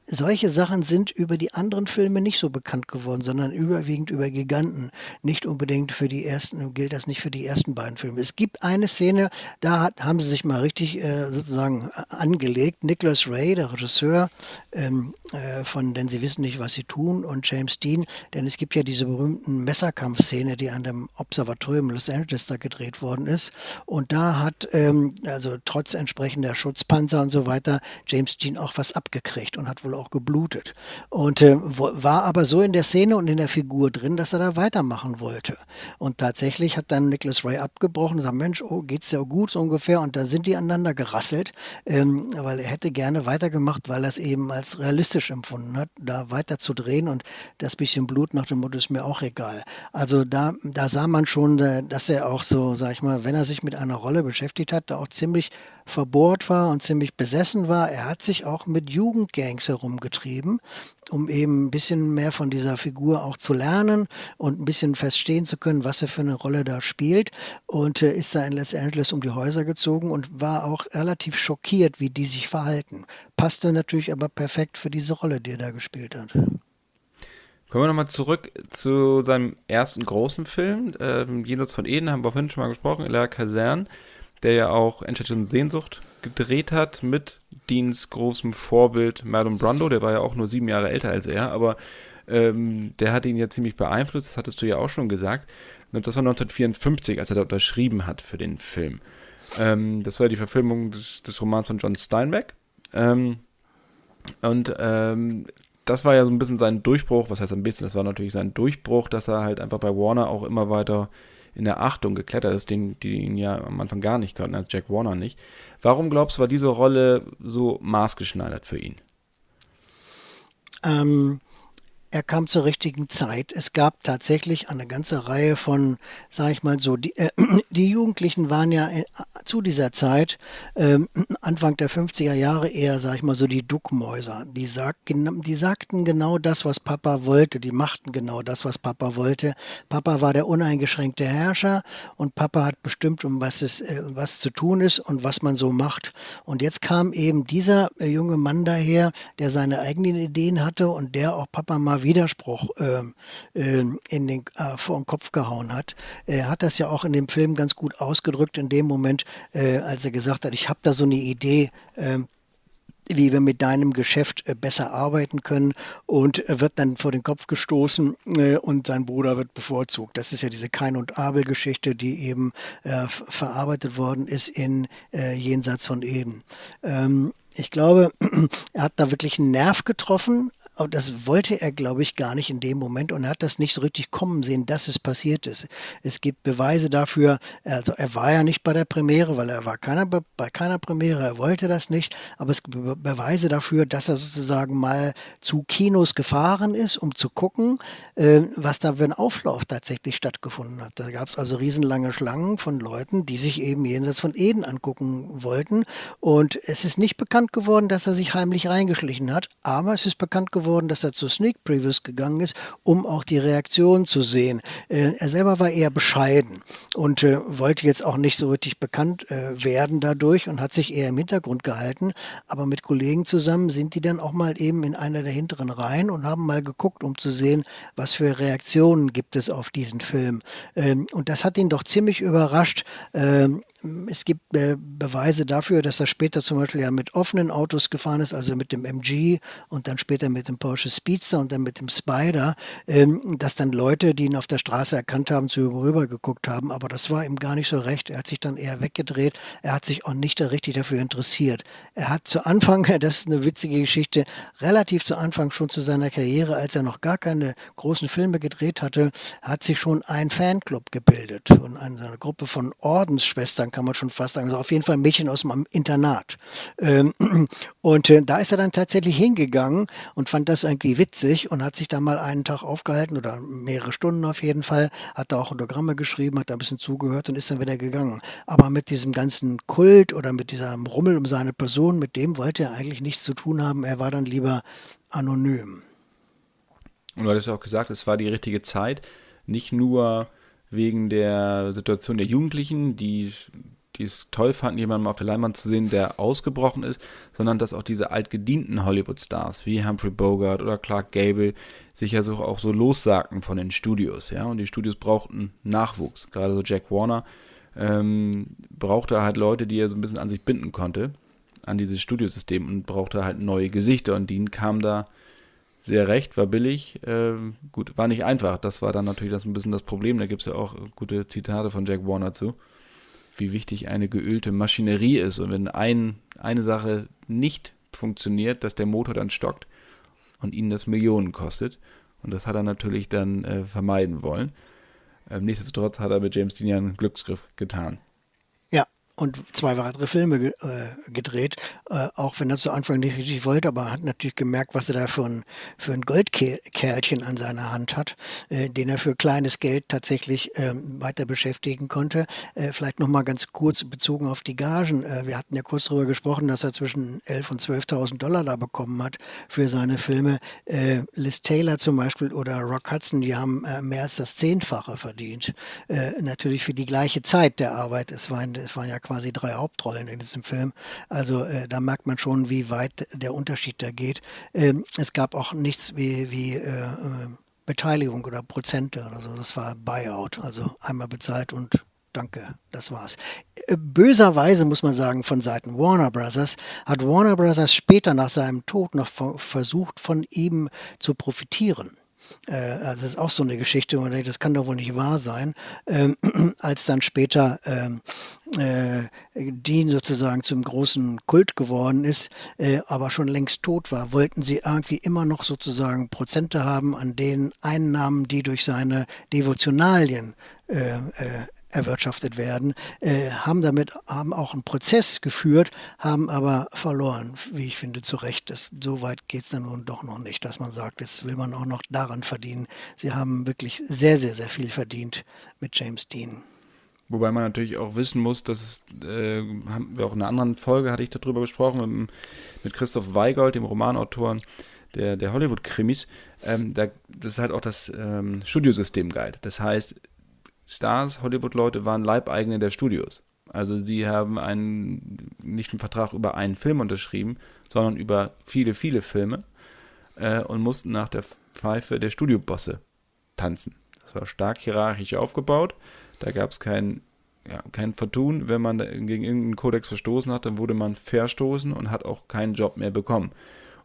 solche Sachen sind über die anderen Filme nicht so bekannt geworden, sondern überwiegend über Giganten. Dann nicht unbedingt für die ersten, gilt das nicht für die ersten beiden Filme. Es gibt eine Szene, da hat, haben sie sich mal richtig äh, sozusagen äh, angelegt. Nicholas Ray, der Regisseur ähm, äh, von Denn sie wissen nicht, was sie tun, und James Dean, denn es gibt ja diese berühmten Messerkampfszene, die an dem Observatorium Los Angeles da gedreht worden ist. Und da hat, ähm, also trotz entsprechender Schutzpanzer und so weiter, James Dean auch was abgekriegt und hat wohl auch geblutet. Und äh, war aber so in der Szene und in der Figur drin, dass er da weitermachen wollte. Und tatsächlich hat dann Nicholas Ray abgebrochen und gesagt, Mensch, oh, geht's ja gut so ungefähr. Und da sind die aneinander gerasselt, ähm, weil er hätte gerne weitergemacht, weil er es eben als realistisch empfunden hat, da weiter zu drehen und das bisschen Blut nach dem Motto ist mir auch egal. Also da, da sah man schon, äh, dass er auch so, sag ich mal, wenn er sich mit einer Rolle beschäftigt hat, da auch ziemlich verbohrt war und ziemlich besessen war. Er hat sich auch mit Jugendgangs herumgetrieben, um eben ein bisschen mehr von dieser Figur auch zu lernen und ein bisschen verstehen zu können, was er für eine Rolle da spielt. Und äh, ist da in Los Angeles um die Häuser gezogen und war auch relativ schockiert, wie die sich verhalten. Passte natürlich aber perfekt für diese Rolle, die er da gespielt hat. Kommen wir nochmal zurück zu seinem ersten großen Film. Ähm, Jenseits von Eden haben wir vorhin schon mal gesprochen, La Kaserne der ja auch Endstation Sehnsucht gedreht hat mit Deans großem Vorbild Marlon Brando, der war ja auch nur sieben Jahre älter als er, aber ähm, der hat ihn ja ziemlich beeinflusst, das hattest du ja auch schon gesagt. Das war 1954, als er da unterschrieben hat für den Film. Ähm, das war die Verfilmung des, des, Romans von John Steinbeck. Ähm, und ähm, das war ja so ein bisschen sein Durchbruch, was heißt ein bisschen, das war natürlich sein Durchbruch, dass er halt einfach bei Warner auch immer weiter in der Achtung geklettert ist, den, die ihn ja am Anfang gar nicht konnten, als Jack Warner nicht. Warum glaubst du, war diese Rolle so maßgeschneidert für ihn? Ähm, er kam zur richtigen Zeit. Es gab tatsächlich eine ganze Reihe von, sage ich mal so, die, äh, die, Jugendlichen waren ja äh, zu dieser Zeit, äh, Anfang der 50er Jahre eher, sage ich mal so, die Duckmäuser. Die, sag, die sagten genau das, was Papa wollte. Die machten genau das, was Papa wollte. Papa war der uneingeschränkte Herrscher und Papa hat bestimmt, um was es, äh, was zu tun ist und was man so macht. Und jetzt kam eben dieser äh, junge Mann daher, der seine eigenen Ideen hatte und der auch Papa mal Widerspruch äh, äh, in den, äh, vor den Kopf gehauen hat. Er hat das ja auch in dem Film ganz gut ausgedrückt in dem Moment, äh, als er gesagt hat, ich habe da so eine Idee, ähm, wie wir mit deinem Geschäft äh, besser arbeiten können und wird dann vor den Kopf gestoßen äh, und sein Bruder wird bevorzugt. Das ist ja diese Kain und Abel Geschichte, die eben äh, verarbeitet worden ist in äh, Jenseits von Eden. Ähm, ich glaube, er hat da wirklich einen Nerv getroffen, aber das wollte er, glaube ich, gar nicht in dem Moment und er hat das nicht so richtig kommen sehen, dass es passiert ist. Es gibt Beweise dafür, also er war ja nicht bei der Premiere, weil er war keiner, bei keiner Premiere, er wollte das nicht, aber es gibt Beweise dafür, dass er sozusagen mal zu Kinos gefahren ist, um zu gucken, äh, was da für ein Auflauf tatsächlich stattgefunden hat. Da gab es also riesenlange Schlangen von Leuten, die sich eben jenseits von Eden angucken wollten und es ist nicht bekannt geworden, dass er sich heimlich reingeschlichen hat, aber es ist bekannt geworden, geworden, dass er zu Sneak Previews gegangen ist, um auch die Reaktion zu sehen. Äh, er selber war eher bescheiden und äh, wollte jetzt auch nicht so richtig bekannt äh, werden dadurch und hat sich eher im Hintergrund gehalten. Aber mit Kollegen zusammen sind die dann auch mal eben in einer der hinteren Reihen und haben mal geguckt, um zu sehen, was für Reaktionen gibt es auf diesen Film. Ähm, und das hat ihn doch ziemlich überrascht. Ähm, es gibt Beweise dafür, dass er später zum Beispiel ja mit offenen Autos gefahren ist, also mit dem MG und dann später mit dem Porsche Speedster und dann mit dem Spider, ähm, dass dann Leute, die ihn auf der Straße erkannt haben, zu ihm rüber geguckt haben. Aber das war ihm gar nicht so recht. Er hat sich dann eher weggedreht. Er hat sich auch nicht richtig dafür interessiert. Er hat zu Anfang, das ist eine witzige Geschichte, relativ zu Anfang schon zu seiner Karriere, als er noch gar keine großen Filme gedreht hatte, hat sich schon ein Fanclub gebildet und eine Gruppe von Ordensschwestern kann man schon fast sagen. Also auf jeden Fall Mädchen aus dem Internat. Ähm, und äh, da ist er dann tatsächlich hingegangen und fand das irgendwie witzig und hat sich da mal einen Tag aufgehalten oder mehrere Stunden auf jeden Fall, hat da auch Autogramme geschrieben, hat da ein bisschen zugehört und ist dann wieder gegangen. Aber mit diesem ganzen Kult oder mit diesem Rummel um seine Person, mit dem wollte er eigentlich nichts zu tun haben. Er war dann lieber anonym. Und du hattest auch gesagt, es war die richtige Zeit, nicht nur wegen der Situation der Jugendlichen, die die es toll fanden, jemanden auf der Leinwand zu sehen, der ausgebrochen ist, sondern dass auch diese altgedienten Hollywood-Stars wie Humphrey Bogart oder Clark Gable sich ja so auch so lossagten von den Studios, ja. Und die Studios brauchten Nachwuchs. Gerade so Jack Warner ähm, brauchte halt Leute, die er so ein bisschen an sich binden konnte, an dieses Studiosystem und brauchte halt neue Gesichter. Und Dean kam da sehr recht, war billig. Ähm, gut, war nicht einfach. Das war dann natürlich das ein bisschen das Problem. Da gibt es ja auch gute Zitate von Jack Warner zu wie wichtig eine geölte Maschinerie ist. Und wenn ein, eine Sache nicht funktioniert, dass der Motor dann stockt und ihn das Millionen kostet. Und das hat er natürlich dann äh, vermeiden wollen. Ähm, nichtsdestotrotz hat er mit James Dean ja einen Glücksgriff getan und zwei weitere Filme äh, gedreht, äh, auch wenn er zu Anfang nicht richtig wollte, aber hat natürlich gemerkt, was er da für ein, für ein Goldkerlchen an seiner Hand hat, äh, den er für kleines Geld tatsächlich ähm, weiter beschäftigen konnte. Äh, vielleicht nochmal ganz kurz bezogen auf die Gagen. Äh, wir hatten ja kurz darüber gesprochen, dass er zwischen 11.000 und 12.000 Dollar da bekommen hat für seine Filme. Äh, Liz Taylor zum Beispiel oder Rock Hudson, die haben mehr als das Zehnfache verdient. natürlich für die gleiche Zeit der Arbeit. Es waren, es waren ja quasi drei Hauptrollen in diesem Film. Also äh, da merkt man schon, wie weit der Unterschied da geht. Ähm, es gab auch nichts wie, wie äh, äh Beteiligung oder Prozente oder so. Das war Buyout, also einmal bezahlt und danke, das war's. Äh, böserweise muss man sagen, von Seiten Warner Brothers hat Warner Brothers später nach seinem Tod noch versucht, von ihm zu profitieren. Äh, also das ist auch so eine Geschichte, man denkt, das kann doch wohl nicht wahr sein. Ähm, als dann später ähm, äh, Dean sozusagen zum großen Kult geworden ist, äh, aber schon längst tot war, wollten sie irgendwie immer noch sozusagen Prozente haben an den Einnahmen, die durch seine Devotionalien äh, äh erwirtschaftet werden, äh, haben damit haben auch einen Prozess geführt, haben aber verloren, wie ich finde, zu Recht. Das, so weit geht es dann nun doch noch nicht, dass man sagt, jetzt will man auch noch daran verdienen. Sie haben wirklich sehr, sehr, sehr viel verdient mit James Dean. Wobei man natürlich auch wissen muss, dass es, äh, haben wir auch in einer anderen Folge, hatte ich darüber gesprochen, mit, mit Christoph Weigold, dem Romanautoren der, der Hollywood-Krimis, ähm, da, das ist halt auch das ähm, Studiosystem galt. Das heißt, Stars, Hollywood-Leute waren Leibeigene der Studios. Also sie haben einen, nicht einen Vertrag über einen Film unterschrieben, sondern über viele, viele Filme äh, und mussten nach der Pfeife der Studiobosse tanzen. Das war stark hierarchisch aufgebaut. Da gab es kein, ja, kein Vertun. Wenn man gegen irgendeinen Kodex verstoßen hat, dann wurde man verstoßen und hat auch keinen Job mehr bekommen.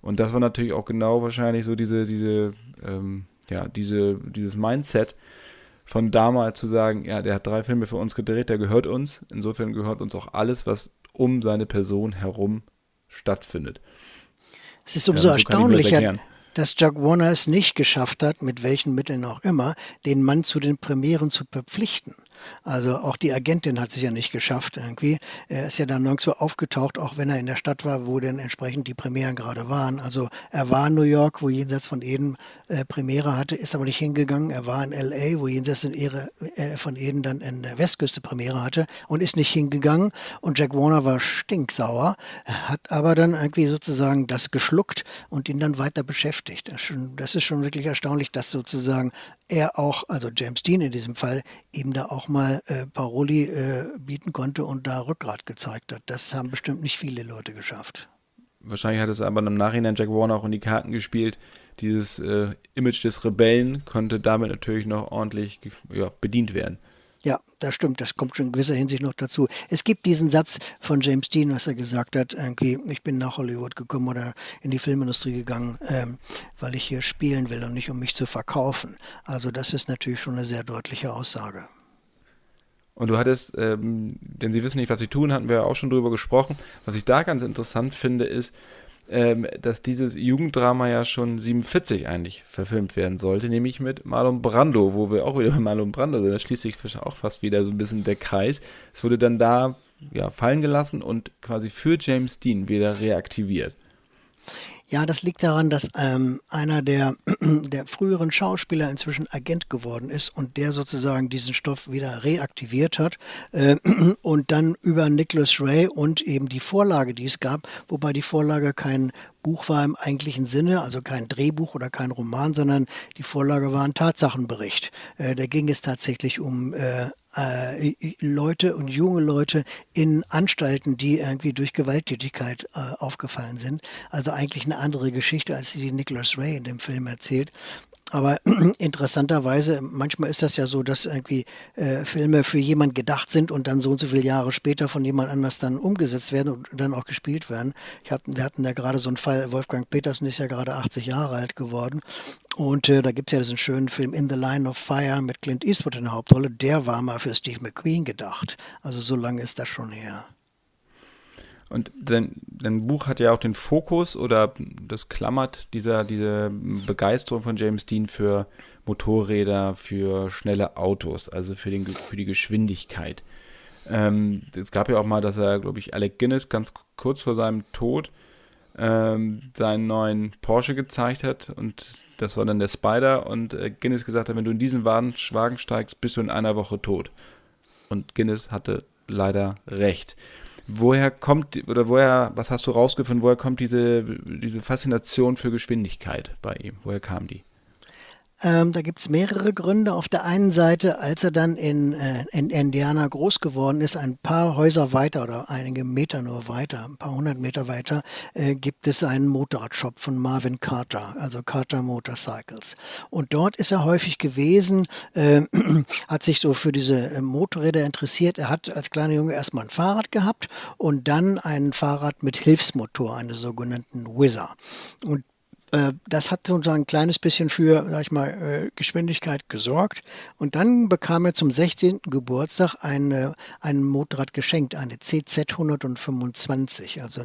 Und das war natürlich auch genau wahrscheinlich so diese, diese, ähm, ja, diese, dieses Mindset, von damals zu sagen, ja, der hat drei Filme für uns gedreht, der gehört uns. Insofern gehört uns auch alles, was um seine Person herum stattfindet. Es ist umso ja, so erstaunlicher, dass Jack Warner es nicht geschafft hat, mit welchen Mitteln auch immer, den Mann zu den Premieren zu verpflichten. Also auch die Agentin hat sich ja nicht geschafft irgendwie. Er ist ja dann nirgendwo aufgetaucht, auch wenn er in der Stadt war, wo denn entsprechend die Premieren gerade waren. Also er war in New York, wo jenseits von Eden äh, Premiere hatte, ist aber nicht hingegangen. Er war in L.A., wo jenseits Ehre, äh, von Eden dann in der Westküste Premiere hatte und ist nicht hingegangen. Und Jack Warner war stinksauer, hat aber dann irgendwie sozusagen das geschluckt und ihn dann weiter beschäftigt. Das ist schon, das ist schon wirklich erstaunlich, dass sozusagen er auch, also James Dean in diesem Fall, eben da auch mal äh, Paroli äh, bieten konnte und da Rückgrat gezeigt hat. Das haben bestimmt nicht viele Leute geschafft. Wahrscheinlich hat es aber im Nachhinein Jack Warner auch in die Karten gespielt. Dieses äh, Image des Rebellen konnte damit natürlich noch ordentlich ja, bedient werden. Ja, das stimmt. Das kommt schon in gewisser Hinsicht noch dazu. Es gibt diesen Satz von James Dean, was er gesagt hat, irgendwie, ich bin nach Hollywood gekommen oder in die Filmindustrie gegangen, ähm, weil ich hier spielen will und nicht um mich zu verkaufen. Also das ist natürlich schon eine sehr deutliche Aussage. Und du hattest, ähm, denn sie wissen nicht, was sie tun, hatten wir auch schon drüber gesprochen. Was ich da ganz interessant finde, ist, ähm, dass dieses Jugenddrama ja schon 47 eigentlich verfilmt werden sollte, nämlich mit Marlon Brando, wo wir auch wieder bei Marlon Brando sind. Da schließt sich auch fast wieder so ein bisschen der Kreis. Es wurde dann da ja, fallen gelassen und quasi für James Dean wieder reaktiviert. Ja, das liegt daran, dass ähm, einer der, der früheren Schauspieler inzwischen Agent geworden ist und der sozusagen diesen Stoff wieder reaktiviert hat äh, und dann über Nicholas Ray und eben die Vorlage, die es gab, wobei die Vorlage kein Buch war im eigentlichen Sinne, also kein Drehbuch oder kein Roman, sondern die Vorlage war ein Tatsachenbericht. Äh, da ging es tatsächlich um äh, äh, Leute und junge Leute in Anstalten, die irgendwie durch Gewalttätigkeit äh, aufgefallen sind. Also eigentlich eine andere Geschichte, als die Nicholas Ray in dem Film erzählt. Aber interessanterweise, manchmal ist das ja so, dass irgendwie äh, Filme für jemand gedacht sind und dann so und so viele Jahre später von jemand anders dann umgesetzt werden und dann auch gespielt werden. Ich hab, wir hatten ja gerade so einen Fall, Wolfgang Petersen ist ja gerade 80 Jahre alt geworden. Und äh, da gibt es ja diesen schönen Film In the Line of Fire mit Clint Eastwood in der Hauptrolle. Der war mal für Steve McQueen gedacht. Also so lange ist das schon her. Und dein, dein Buch hat ja auch den Fokus oder das klammert dieser, diese Begeisterung von James Dean für Motorräder, für schnelle Autos, also für, den, für die Geschwindigkeit. Ähm, es gab ja auch mal, dass er, glaube ich, Alec Guinness ganz kurz vor seinem Tod ähm, seinen neuen Porsche gezeigt hat und das war dann der Spider und äh, Guinness gesagt hat, wenn du in diesen Wagen, steigst, bist du in einer Woche tot. Und Guinness hatte leider recht. Woher kommt, oder woher, was hast du rausgefunden, woher kommt diese, diese Faszination für Geschwindigkeit bei ihm? Woher kam die? Ähm, da gibt es mehrere Gründe. Auf der einen Seite, als er dann in, äh, in Indiana groß geworden ist, ein paar Häuser weiter oder einige Meter nur weiter, ein paar hundert Meter weiter, äh, gibt es einen Motorradshop von Marvin Carter, also Carter Motorcycles. Und dort ist er häufig gewesen, äh, hat sich so für diese äh, Motorräder interessiert. Er hat als kleiner Junge erstmal ein Fahrrad gehabt und dann ein Fahrrad mit Hilfsmotor, eine sogenannten Whizzer. Und das hat so ein kleines bisschen für, sag ich mal, äh, Geschwindigkeit gesorgt. Und dann bekam er zum 16. Geburtstag ein, ein Motorrad geschenkt, eine CZ 125, also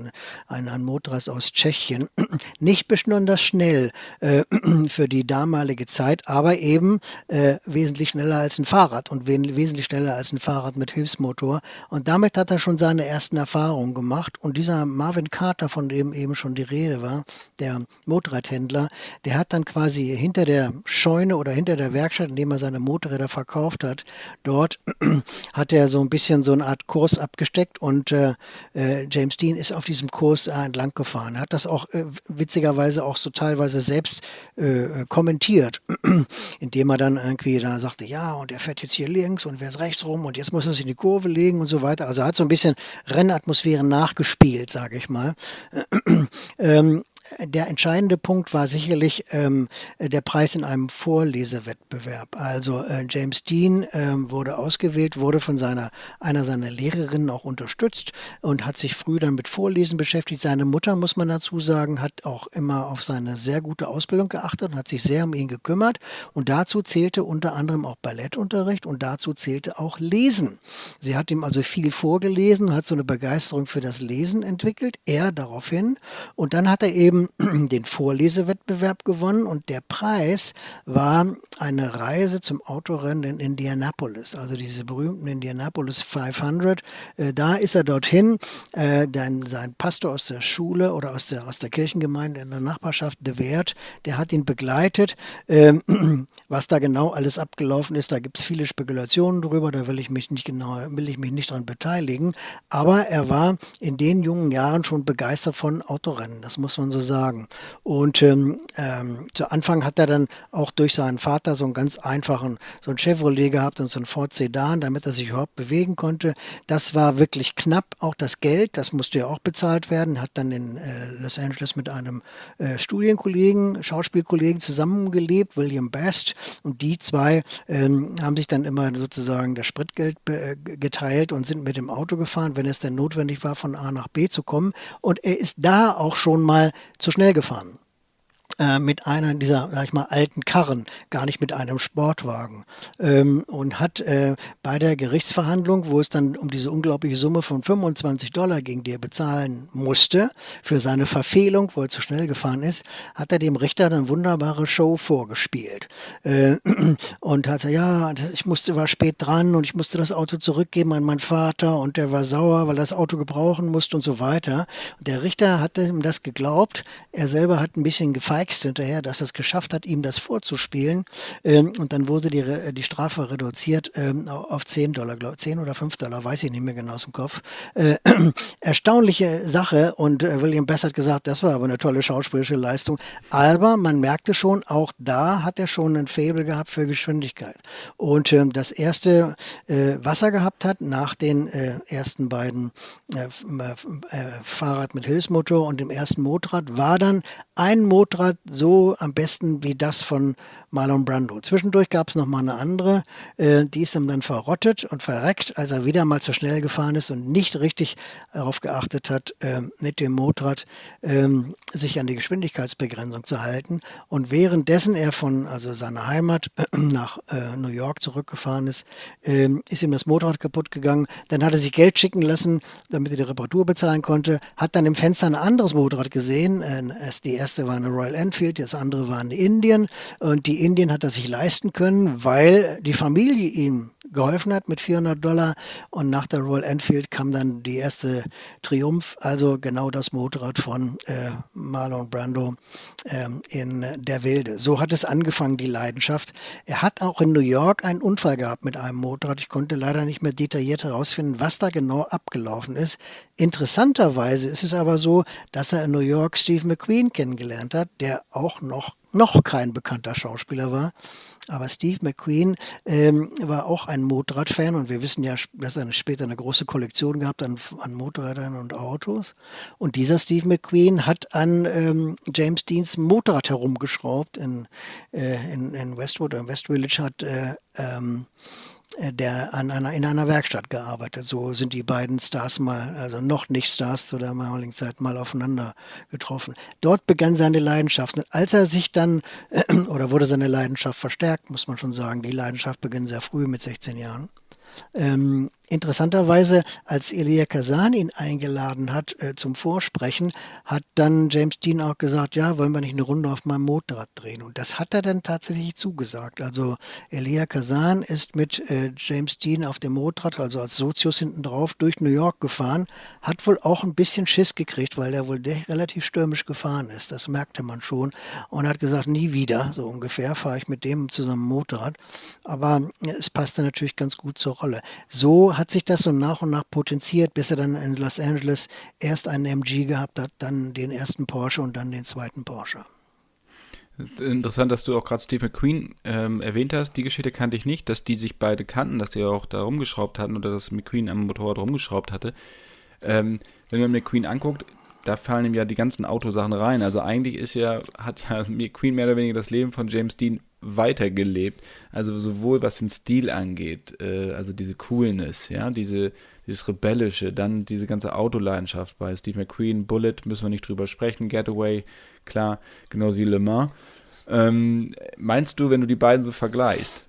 ein, ein Motorrad aus Tschechien. Nicht besonders schnell äh, für die damalige Zeit, aber eben äh, wesentlich schneller als ein Fahrrad und wesentlich schneller als ein Fahrrad mit Hilfsmotor. Und damit hat er schon seine ersten Erfahrungen gemacht. Und dieser Marvin Carter, von dem eben schon die Rede war, der Motorrad Motorradhändler, der hat dann quasi hinter der Scheune oder hinter der Werkstatt, in dem er seine Motorräder verkauft hat, dort hat er so ein bisschen so eine Art Kurs abgesteckt und äh, äh, James Dean ist auf diesem Kurs äh, entlang gefahren. Hat das auch äh, witzigerweise auch so teilweise selbst äh, kommentiert, indem er dann irgendwie da sagte, ja, und er fährt jetzt hier links und fährt rechts rum und jetzt muss er sich in die Kurve legen und so weiter. Also hat so ein bisschen Rennatmosphäre nachgespielt, sage ich mal. ähm, der entscheidende Punkt war sicherlich ähm, der Preis in einem Vorlesewettbewerb. Also äh, James Dean ähm, wurde ausgewählt, wurde von seiner, einer seiner Lehrerinnen auch unterstützt und hat sich früh dann mit Vorlesen beschäftigt. Seine Mutter, muss man dazu sagen, hat auch immer auf seine sehr gute Ausbildung geachtet und hat sich sehr um ihn gekümmert. Und dazu zählte unter anderem auch Ballettunterricht und dazu zählte auch Lesen. Sie hat ihm also viel vorgelesen, hat so eine Begeisterung für das Lesen entwickelt, er daraufhin. Und dann hat er eben eben den Vorlesewettbewerb gewonnen und der Preis war eine Reise zum Autorennen in Indianapolis, also diese berühmten Indianapolis 500. Äh, da ist er dorthin, äh, dann sein Pastor aus der Schule oder aus der, aus der Kirchengemeinde in der Nachbarschaft, De Wert, der hat ihn begleitet. Ähm, was da genau alles abgelaufen ist, da gibt es viele Spekulationen drüber, da will ich mich nicht genau, will ich mich nicht daran beteiligen. Aber er war in den jungen Jahren schon begeistert von Autorennen, das muss man so sagen. Und ähm, ähm, zu Anfang hat er dann auch durch seinen Vater so einen ganz einfachen, so ein Chevrolet gehabt und so ein Ford Sedan, damit er sich überhaupt bewegen konnte. Das war wirklich knapp, auch das Geld, das musste ja auch bezahlt werden, hat dann in äh, Los Angeles mit einem äh, Studienkollegen, Schauspielkollegen zusammengelebt, William Best, und die zwei ähm, haben sich dann immer sozusagen das Spritgeld äh, geteilt und sind mit dem Auto gefahren, wenn es denn notwendig war, von A nach B zu kommen. Und er ist da auch schon mal zu schnell gefahren. Äh, mit einer dieser, sag ich mal, alten Karren, gar nicht mit einem Sportwagen. Ähm, und hat äh, bei der Gerichtsverhandlung, wo es dann um diese unglaubliche Summe von 25 Dollar ging, die er bezahlen musste, für seine Verfehlung, wo er zu schnell gefahren ist, hat er dem Richter eine wunderbare Show vorgespielt. Äh, und hat gesagt, ja, ich musste, war spät dran und ich musste das Auto zurückgeben an meinen Vater und der war sauer, weil er das Auto gebrauchen musste und so weiter. Und der Richter hat ihm das geglaubt. Er selber hat ein bisschen gefeigt Text hinterher, dass es geschafft hat, ihm das vorzuspielen. Ähm, und dann wurde die, die Strafe reduziert ähm, auf 10 Dollar, glaube 10 oder 5 Dollar, weiß ich nicht mehr genau aus dem Kopf. Äh, erstaunliche Sache und äh, William Bess hat gesagt, das war aber eine tolle schauspielerische Leistung. Aber man merkte schon, auch da hat er schon ein Faible gehabt für Geschwindigkeit. Und ähm, das erste, äh, was er gehabt hat, nach den äh, ersten beiden äh, äh, Fahrrad mit Hilfsmotor und dem ersten Motorrad, war dann ein Motorrad so am besten wie das von Marlon Brando. Zwischendurch gab es noch mal eine andere, äh, die ist ihm dann verrottet und verreckt, als er wieder mal zu schnell gefahren ist und nicht richtig darauf geachtet hat, äh, mit dem Motorrad äh, sich an die Geschwindigkeitsbegrenzung zu halten. Und währenddessen er von also seiner Heimat nach äh, New York zurückgefahren ist, ähm, ist ihm das Motorrad kaputt gegangen. Dann hat er sich Geld schicken lassen, damit er die Reparatur bezahlen konnte. Hat dann im Fenster ein anderes Motorrad gesehen. Äh, die erste war eine Royal Enfield, das andere war eine Indian. Und die Indien hat er sich leisten können, weil die Familie ihm geholfen hat mit 400 Dollar und nach der Royal Enfield kam dann die erste Triumph, also genau das Motorrad von äh, Marlon Brando äh, in der Wilde. So hat es angefangen, die Leidenschaft. Er hat auch in New York einen Unfall gehabt mit einem Motorrad. Ich konnte leider nicht mehr detailliert herausfinden, was da genau abgelaufen ist. Interessanterweise ist es aber so, dass er in New York Steve McQueen kennengelernt hat, der auch noch noch kein bekannter Schauspieler war. Aber Steve McQueen ähm, war auch ein Motorradfan und wir wissen ja, dass er später eine große Kollektion gehabt an, an Motorrädern und Autos. Und dieser Steve McQueen hat an ähm, James Deans Motorrad herumgeschraubt in, äh, in, in Westwood, in West Village hat äh, ähm, äh, der an einer, in einer Werkstatt gearbeitet. So sind die beiden Stars mal, also noch nicht Stars zu der damaligen Zeit, mal aufeinander getroffen. Dort begann seine Leidenschaft. Und als er sich dann, oder wurde seine Leidenschaft verstärkt, muss man schon sagen, die Leidenschaft beginnt sehr früh mit 16 Jahren. Ähm, Interessanterweise, als Elia Kazan ihn eingeladen hat äh, zum Vorsprechen, hat dann James Dean auch gesagt, ja, wollen wir nicht eine Runde auf meinem Motorrad drehen? Und das hat er dann tatsächlich zugesagt. Also Elia Kazan ist mit äh, James Dean auf dem Motorrad, also als Sozius hinten drauf, durch New York gefahren, hat wohl auch ein bisschen Schiss gekriegt, weil er wohl relativ stürmisch gefahren ist. Das merkte man schon. Und hat gesagt, nie wieder, so ungefähr, fahre ich mit dem zusammen Motorrad. Aber äh, es passte natürlich ganz gut zur Rolle. So hat sich das so nach und nach potenziert, bis er dann in Los Angeles erst einen MG gehabt hat, dann den ersten Porsche und dann den zweiten Porsche. Interessant, dass du auch gerade Steve McQueen ähm, erwähnt hast. Die Geschichte kannte ich nicht, dass die sich beide kannten, dass die auch da rumgeschraubt hatten oder dass McQueen am Motorrad rumgeschraubt hatte. Ähm, wenn man McQueen anguckt, da fallen ihm ja die ganzen Autosachen rein. Also eigentlich ist ja, hat ja McQueen mehr oder weniger das Leben von James Dean weitergelebt. Also sowohl was den Stil angeht, äh, also diese Coolness, ja, diese, dieses Rebellische, dann diese ganze Autoleidenschaft bei Steve McQueen, Bullet, müssen wir nicht drüber sprechen, Getaway, klar, genauso wie Le Mans. Ähm, meinst du, wenn du die beiden so vergleichst,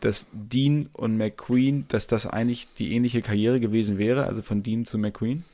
dass Dean und McQueen, dass das eigentlich die ähnliche Karriere gewesen wäre, also von Dean zu McQueen?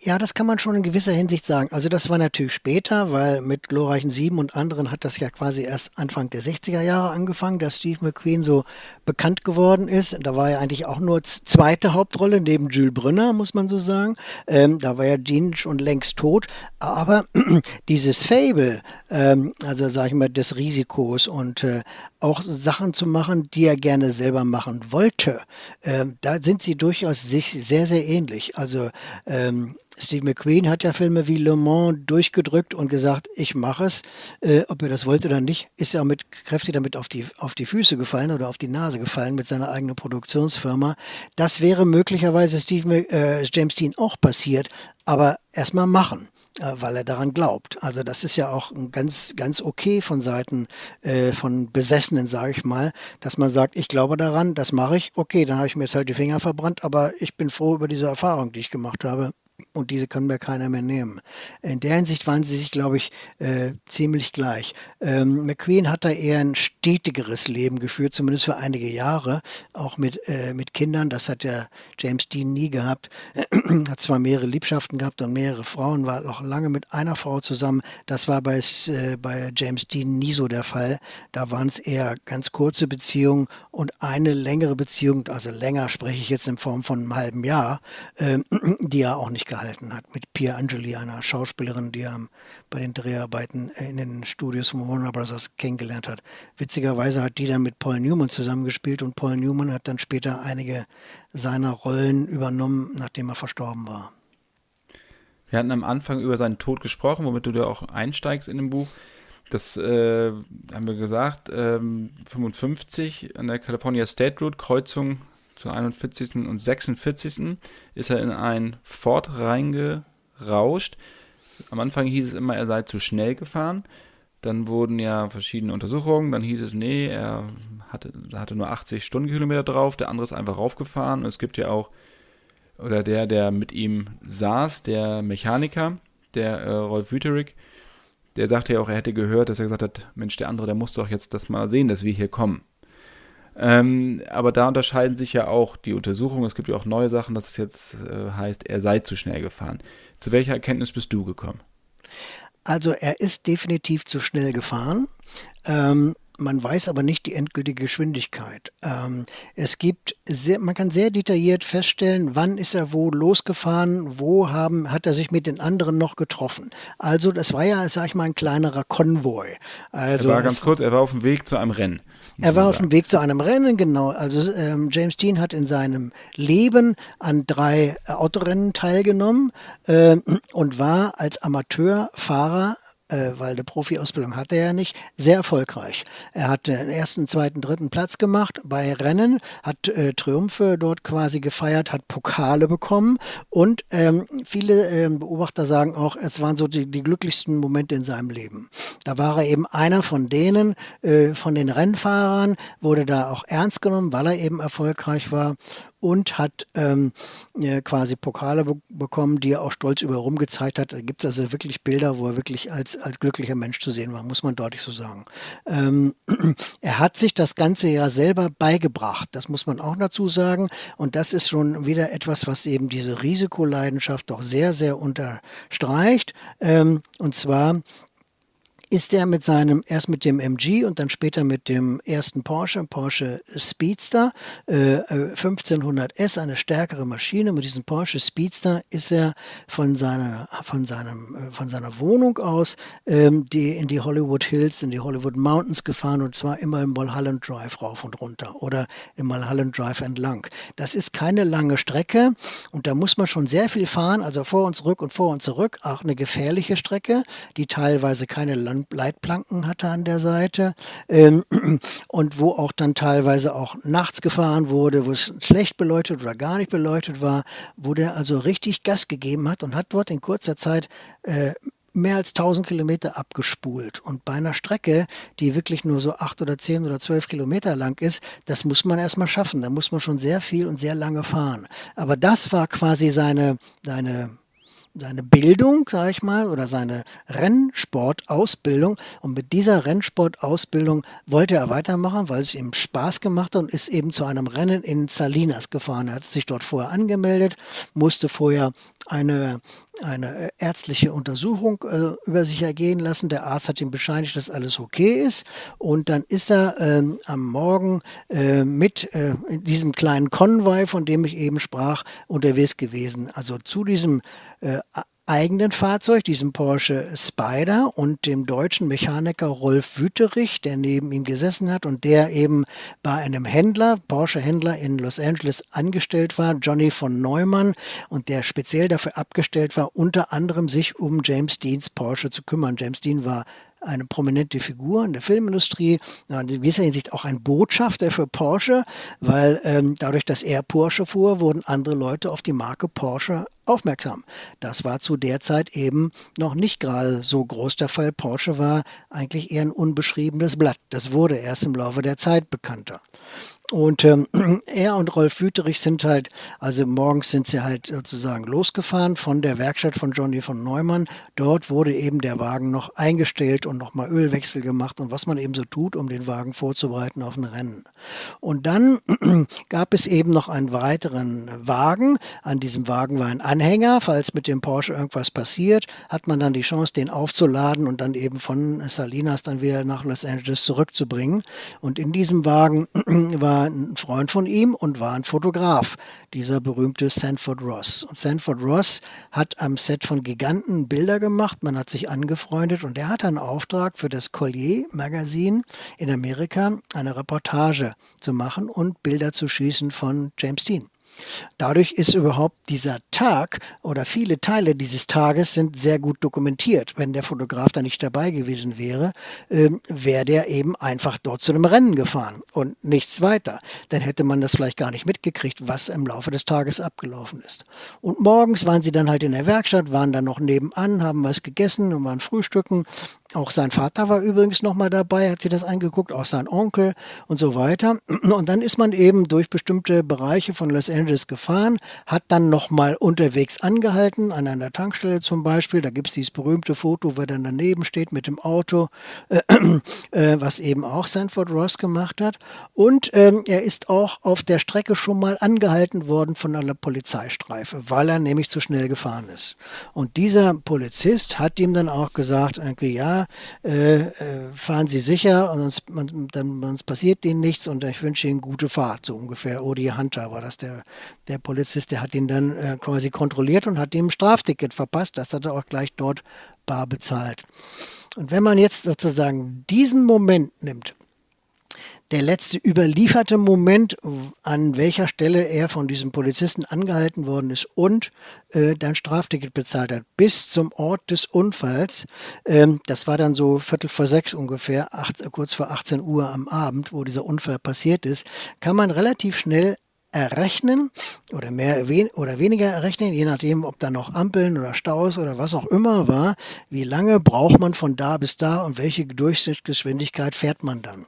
Ja, das kann man schon in gewisser Hinsicht sagen. Also das war natürlich später, weil mit glorreichen Sieben und anderen hat das ja quasi erst Anfang der 60er Jahre angefangen, dass Steve McQueen so bekannt geworden ist. Da war er eigentlich auch nur zweite Hauptrolle neben Jules Brünner, muss man so sagen. Ähm, da war ja Dean schon längst tot. Aber dieses Fable, ähm, also sag ich mal, des Risikos und äh, auch Sachen zu machen, die er gerne selber machen wollte, ähm, da sind sie durchaus sich sehr, sehr ähnlich. Also ähm, Steve McQueen hat ja Filme wie Le Mans durchgedrückt und gesagt, ich mache es. Äh, ob er das wollte oder nicht, ist er mit kräftig damit auf die, auf die Füße gefallen oder auf die Nase gefallen mit seiner eigenen Produktionsfirma. Das wäre möglicherweise Steve, äh, James Dean auch passiert, aber erstmal machen weil er daran glaubt. Also das ist ja auch ganz, ganz okay von Seiten äh, von Besessenen, sage ich mal, dass man sagt, ich glaube daran, das mache ich. Okay, dann habe ich mir jetzt halt die Finger verbrannt, aber ich bin froh über diese Erfahrung, die ich gemacht habe und diese können mir keiner mehr nehmen. In der Hinsicht waren sie sich, glaube ich, äh, ziemlich gleich. Ähm, McQueen hat da eher ein stetigeres Leben geführt, zumindest für einige Jahre, auch mit, äh, mit Kindern. Das hat ja James Dean nie gehabt. hat zwar mehrere Liebschaften gehabt und mehrere Frauen, war auch lange mit einer Frau zusammen. Das war bei, äh, bei James Dean nie so der Fall. Da waren es eher ganz kurze Beziehungen und eine längere Beziehung, also länger spreche ich jetzt in Form von einem halben Jahr, ähm, die er auch nicht gehalten gehalten hat mit Pia Angeli, einer Schauspielerin, die er bei den Dreharbeiten in den Studios von Warner Bros. kennengelernt hat. Witzigerweise hat die dann mit Paul Newman zusammengespielt und Paul Newman hat dann später einige seiner Rollen übernommen, nachdem er verstorben war. Wir hatten am Anfang über seinen Tod gesprochen, womit du da auch einsteigst in dem Buch. Das äh, haben wir gesagt, ähm, 55 an der California State Road, Kreuzung zur 41. und 46. ist er in ein Ford reingerauscht. Am Anfang hieß es immer, er sei zu schnell gefahren. Dann wurden ja verschiedene Untersuchungen. Dann hieß es, nee, er hatte, hatte nur 80 Stundenkilometer drauf. Der andere ist einfach raufgefahren. Und es gibt ja auch, oder der, der mit ihm saß, der Mechaniker, der äh, Rolf Wüterich, der sagte ja auch, er hätte gehört, dass er gesagt hat, Mensch, der andere, der muss doch jetzt das mal sehen, dass wir hier kommen. Ähm, aber da unterscheiden sich ja auch die Untersuchungen. Es gibt ja auch neue Sachen, dass es jetzt äh, heißt, er sei zu schnell gefahren. Zu welcher Erkenntnis bist du gekommen? Also er ist definitiv zu schnell gefahren. Ähm, man weiß aber nicht die endgültige Geschwindigkeit. Ähm, es gibt sehr, man kann sehr detailliert feststellen, wann ist er wo losgefahren, wo haben, hat er sich mit den anderen noch getroffen. Also das war ja, sag ich mal, ein kleinerer Konvoi. Also er war ganz kurz, er war auf dem Weg zu einem Rennen. Er war auf dem Weg zu einem Rennen, genau. Also ähm, James Dean hat in seinem Leben an drei Autorennen teilgenommen äh, und war als Amateurfahrer äh, weil eine Profi-Ausbildung hatte er ja nicht, sehr erfolgreich. Er hat den ersten, zweiten, dritten Platz gemacht bei Rennen, hat äh, Triumphe dort quasi gefeiert, hat Pokale bekommen und ähm, viele äh, Beobachter sagen auch, es waren so die, die, glücklichsten Momente in seinem Leben. Da war er eben einer von denen, äh, von den Rennfahrern, wurde da auch ernst genommen, weil er eben erfolgreich war und hat ähm, quasi Pokale be bekommen, die er auch stolz über rum gezeigt hat. Da gibt es also wirklich Bilder, wo er wirklich als, als glücklicher Mensch zu sehen war, muss man deutlich so sagen. Ähm, er hat sich das Ganze ja selber beigebracht, das muss man auch dazu sagen. Und das ist schon wieder etwas, was eben diese Risikoleidenschaft doch sehr, sehr unterstreicht. Ähm, und zwar ist er mit seinem, erst mit dem MG und dann später mit dem ersten Porsche, Porsche Speedster äh, 1500S, äh, eine stärkere Maschine. Mit diesem Porsche Speedster ist er von seiner, von seinem, äh, von seiner Wohnung aus ähm, die, in die Hollywood Hills, in die Hollywood Mountains gefahren und zwar immer im Mulholland Drive rauf und runter oder im Mulholland Drive entlang. Das ist keine lange Strecke und da muss man schon sehr viel fahren, also vor und zurück und vor und zurück. Auch eine gefährliche Strecke, die teilweise keine Land Leitplanken hatte an der Seite ähm, und wo auch dann teilweise auch nachts gefahren wurde, wo es schlecht beleuchtet oder gar nicht beleuchtet war, wo der also richtig Gas gegeben hat und hat dort in kurzer Zeit äh, mehr als 1000 Kilometer abgespult. Und bei einer Strecke, die wirklich nur so 8 oder 10 oder 12 Kilometer lang ist, das muss man erstmal schaffen. Da muss man schon sehr viel und sehr lange fahren. Aber das war quasi seine, seine seine Bildung, sage ich mal, oder seine Rennsportausbildung. Und mit dieser Rennsportausbildung wollte er weitermachen, weil es ihm Spaß gemacht hat und ist eben zu einem Rennen in Salinas gefahren. Er hat sich dort vorher angemeldet, musste vorher eine, eine ärztliche Untersuchung äh, über sich ergehen lassen. Der Arzt hat ihm bescheinigt, dass alles okay ist. Und dann ist er ähm, am Morgen äh, mit äh, diesem kleinen Konvoi, von dem ich eben sprach, unterwegs gewesen. Also zu diesem äh, eigenen Fahrzeug, diesem Porsche Spider und dem deutschen Mechaniker Rolf Wüterich, der neben ihm gesessen hat und der eben bei einem Händler, Porsche-Händler in Los Angeles angestellt war, Johnny von Neumann, und der speziell dafür abgestellt war, unter anderem sich um James Deans Porsche zu kümmern. James Dean war eine prominente Figur in der Filmindustrie, in gewisser Hinsicht auch ein Botschafter für Porsche, weil ähm, dadurch, dass er Porsche fuhr, wurden andere Leute auf die Marke Porsche aufmerksam. Das war zu der Zeit eben noch nicht gerade so groß der Fall. Porsche war eigentlich eher ein unbeschriebenes Blatt. Das wurde erst im Laufe der Zeit bekannter. Und ähm, er und Rolf Wüterich sind halt, also morgens sind sie halt sozusagen losgefahren von der Werkstatt von Johnny von Neumann. Dort wurde eben der Wagen noch eingestellt und nochmal Ölwechsel gemacht und was man eben so tut, um den Wagen vorzubereiten auf ein Rennen. Und dann gab es eben noch einen weiteren Wagen. An diesem Wagen war ein Anhänger, falls mit dem Porsche irgendwas passiert, hat man dann die Chance, den aufzuladen und dann eben von Salinas dann wieder nach Los Angeles zurückzubringen. Und in diesem Wagen war ein Freund von ihm und war ein Fotograf, dieser berühmte Sanford Ross. Und Sanford Ross hat am Set von Giganten Bilder gemacht, man hat sich angefreundet und er hat einen Auftrag für das Collier Magazin in Amerika eine Reportage zu machen und Bilder zu schießen von James Dean. Dadurch ist überhaupt dieser Tag oder viele Teile dieses Tages sind sehr gut dokumentiert. Wenn der Fotograf da nicht dabei gewesen wäre, ähm, wäre der eben einfach dort zu einem Rennen gefahren und nichts weiter. Dann hätte man das vielleicht gar nicht mitgekriegt, was im Laufe des Tages abgelaufen ist. Und morgens waren sie dann halt in der Werkstatt, waren dann noch nebenan, haben was gegessen und waren frühstücken auch sein Vater war übrigens nochmal dabei, hat sich das angeguckt, auch sein Onkel und so weiter. Und dann ist man eben durch bestimmte Bereiche von Los Angeles gefahren, hat dann nochmal unterwegs angehalten, an einer Tankstelle zum Beispiel. Da gibt es dieses berühmte Foto, wo er dann daneben steht mit dem Auto, äh, äh, was eben auch Sanford Ross gemacht hat. Und ähm, er ist auch auf der Strecke schon mal angehalten worden von einer Polizeistreife, weil er nämlich zu schnell gefahren ist. Und dieser Polizist hat ihm dann auch gesagt, irgendwie, ja, äh, äh, fahren Sie sicher und sonst, man, dann, sonst passiert Ihnen nichts und ich wünsche Ihnen gute Fahrt, so ungefähr. Odi Hunter war das der, der Polizist, der hat ihn dann äh, quasi kontrolliert und hat ihm ein Strafticket verpasst. Das hat er auch gleich dort bar bezahlt. Und wenn man jetzt sozusagen diesen Moment nimmt, der letzte überlieferte Moment, an welcher Stelle er von diesem Polizisten angehalten worden ist und äh, dann Strafticket bezahlt hat, bis zum Ort des Unfalls. Ähm, das war dann so Viertel vor sechs ungefähr, acht, kurz vor 18 Uhr am Abend, wo dieser Unfall passiert ist, kann man relativ schnell errechnen oder mehr oder weniger errechnen, je nachdem, ob da noch Ampeln oder Staus oder was auch immer war, wie lange braucht man von da bis da und welche Durchschnittsgeschwindigkeit fährt man dann.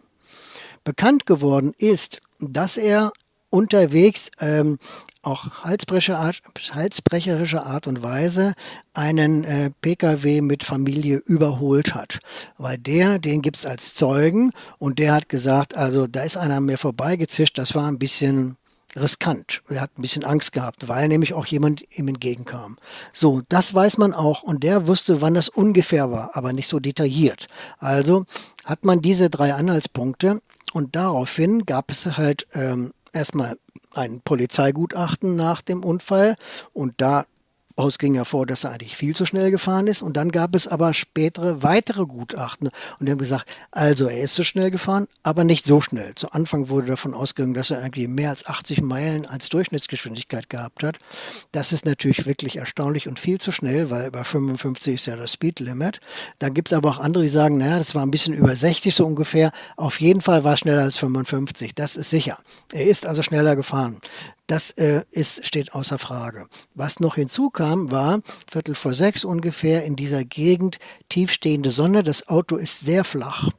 Bekannt geworden ist, dass er unterwegs ähm, auch halsbrecherische Art und Weise einen äh, Pkw mit Familie überholt hat. Weil der, den gibt es als Zeugen und der hat gesagt, also da ist einer mir vorbeigezischt, das war ein bisschen riskant. Er hat ein bisschen Angst gehabt, weil nämlich auch jemand ihm entgegenkam. So, das weiß man auch und der wusste, wann das ungefähr war, aber nicht so detailliert. Also hat man diese drei Anhaltspunkte und daraufhin gab es halt ähm, erstmal ein Polizeigutachten nach dem Unfall und da aus ging hervor, dass er eigentlich viel zu schnell gefahren ist. Und dann gab es aber spätere weitere Gutachten. Und die haben gesagt, also er ist zu schnell gefahren, aber nicht so schnell. Zu Anfang wurde davon ausgegangen, dass er irgendwie mehr als 80 Meilen als Durchschnittsgeschwindigkeit gehabt hat. Das ist natürlich wirklich erstaunlich und viel zu schnell, weil über 55 ist ja das Speedlimit. Dann gibt es aber auch andere, die sagen, naja, das war ein bisschen über 60 so ungefähr. Auf jeden Fall war es schneller als 55. Das ist sicher. Er ist also schneller gefahren. Das äh, ist, steht außer Frage. Was noch hinzukam, war Viertel vor sechs ungefähr in dieser Gegend tiefstehende Sonne. Das Auto ist sehr flach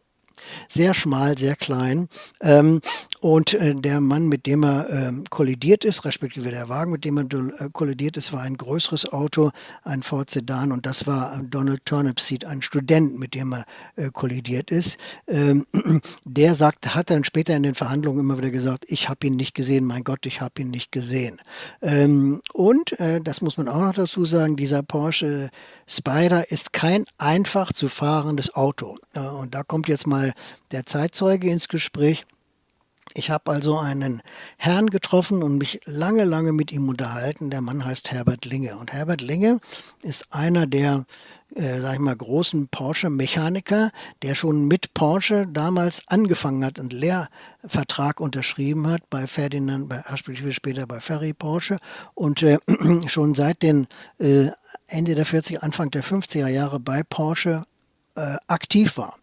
sehr schmal, sehr klein. Ähm, und äh, der Mann, mit dem er ähm, kollidiert ist, respektive der Wagen, mit dem er äh, kollidiert ist, war ein größeres Auto, ein Ford Sedan und das war äh, Donald Turnipseed, ein Student, mit dem er äh, kollidiert ist. Ähm, der sagt, hat dann später in den Verhandlungen immer wieder gesagt, ich habe ihn nicht gesehen, mein Gott, ich habe ihn nicht gesehen. Ähm, und, äh, das muss man auch noch dazu sagen, dieser Porsche Spider ist kein einfach zu fahrendes Auto. Äh, und da kommt jetzt mal der Zeitzeuge ins Gespräch. Ich habe also einen Herrn getroffen und mich lange, lange mit ihm unterhalten. Der Mann heißt Herbert Linge. Und Herbert Linge ist einer der, äh, sag ich mal, großen Porsche-Mechaniker, der schon mit Porsche damals angefangen hat und Lehrvertrag unterschrieben hat bei Ferdinand, bei, später bei Ferry Porsche und äh, schon seit den äh, Ende der 40er, Anfang der 50er Jahre bei Porsche äh, aktiv war.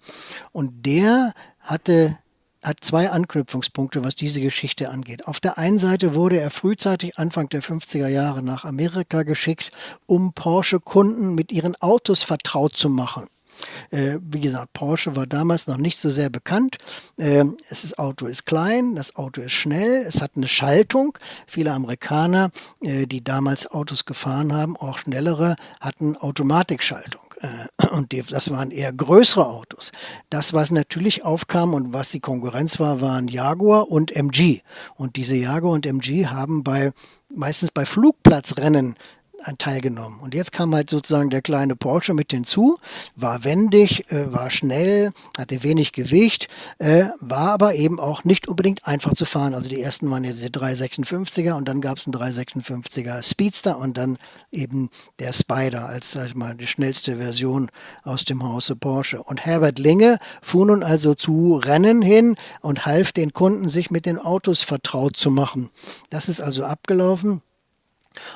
Und der hatte hat zwei Anknüpfungspunkte, was diese Geschichte angeht. Auf der einen Seite wurde er frühzeitig Anfang der 50er Jahre nach Amerika geschickt, um Porsche-Kunden mit ihren Autos vertraut zu machen. Äh, wie gesagt, Porsche war damals noch nicht so sehr bekannt. Äh, das Auto ist klein, das Auto ist schnell, es hat eine Schaltung. Viele Amerikaner, äh, die damals Autos gefahren haben, auch schnellere, hatten Automatikschaltung. Äh, und die, das waren eher größere Autos. Das, was natürlich aufkam und was die Konkurrenz war, waren Jaguar und MG. Und diese Jaguar und MG haben bei meistens bei Flugplatzrennen teilgenommen. Und jetzt kam halt sozusagen der kleine Porsche mit hinzu, war wendig, äh, war schnell, hatte wenig Gewicht, äh, war aber eben auch nicht unbedingt einfach zu fahren. Also die ersten waren ja diese 356er und dann gab es einen 356er Speedster und dann eben der Spider als, sag ich mal, die schnellste Version aus dem Hause Porsche. Und Herbert Linge fuhr nun also zu Rennen hin und half den Kunden, sich mit den Autos vertraut zu machen. Das ist also abgelaufen.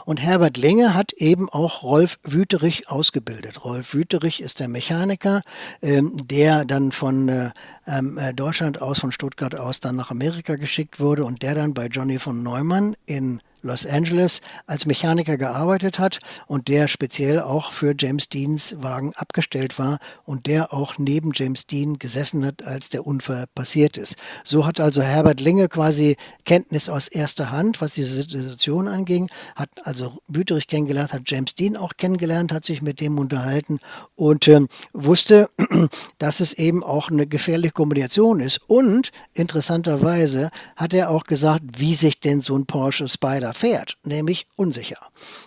Und Herbert Linge hat eben auch Rolf Wüterich ausgebildet. Rolf Wüterich ist der Mechaniker, ähm, der dann von äh, ähm, äh, Deutschland aus, von Stuttgart aus, dann nach Amerika geschickt wurde und der dann bei Johnny von Neumann in Los Angeles als Mechaniker gearbeitet hat und der speziell auch für James Deans Wagen abgestellt war und der auch neben James Dean gesessen hat, als der Unfall passiert ist. So hat also Herbert Linge quasi Kenntnis aus erster Hand, was diese Situation anging, hat also Büterich kennengelernt, hat James Dean auch kennengelernt, hat sich mit dem unterhalten und äh, wusste, dass es eben auch eine gefährliche Kombination ist. Und interessanterweise hat er auch gesagt, wie sich denn so ein Porsche Spider fährt, nämlich unsicher.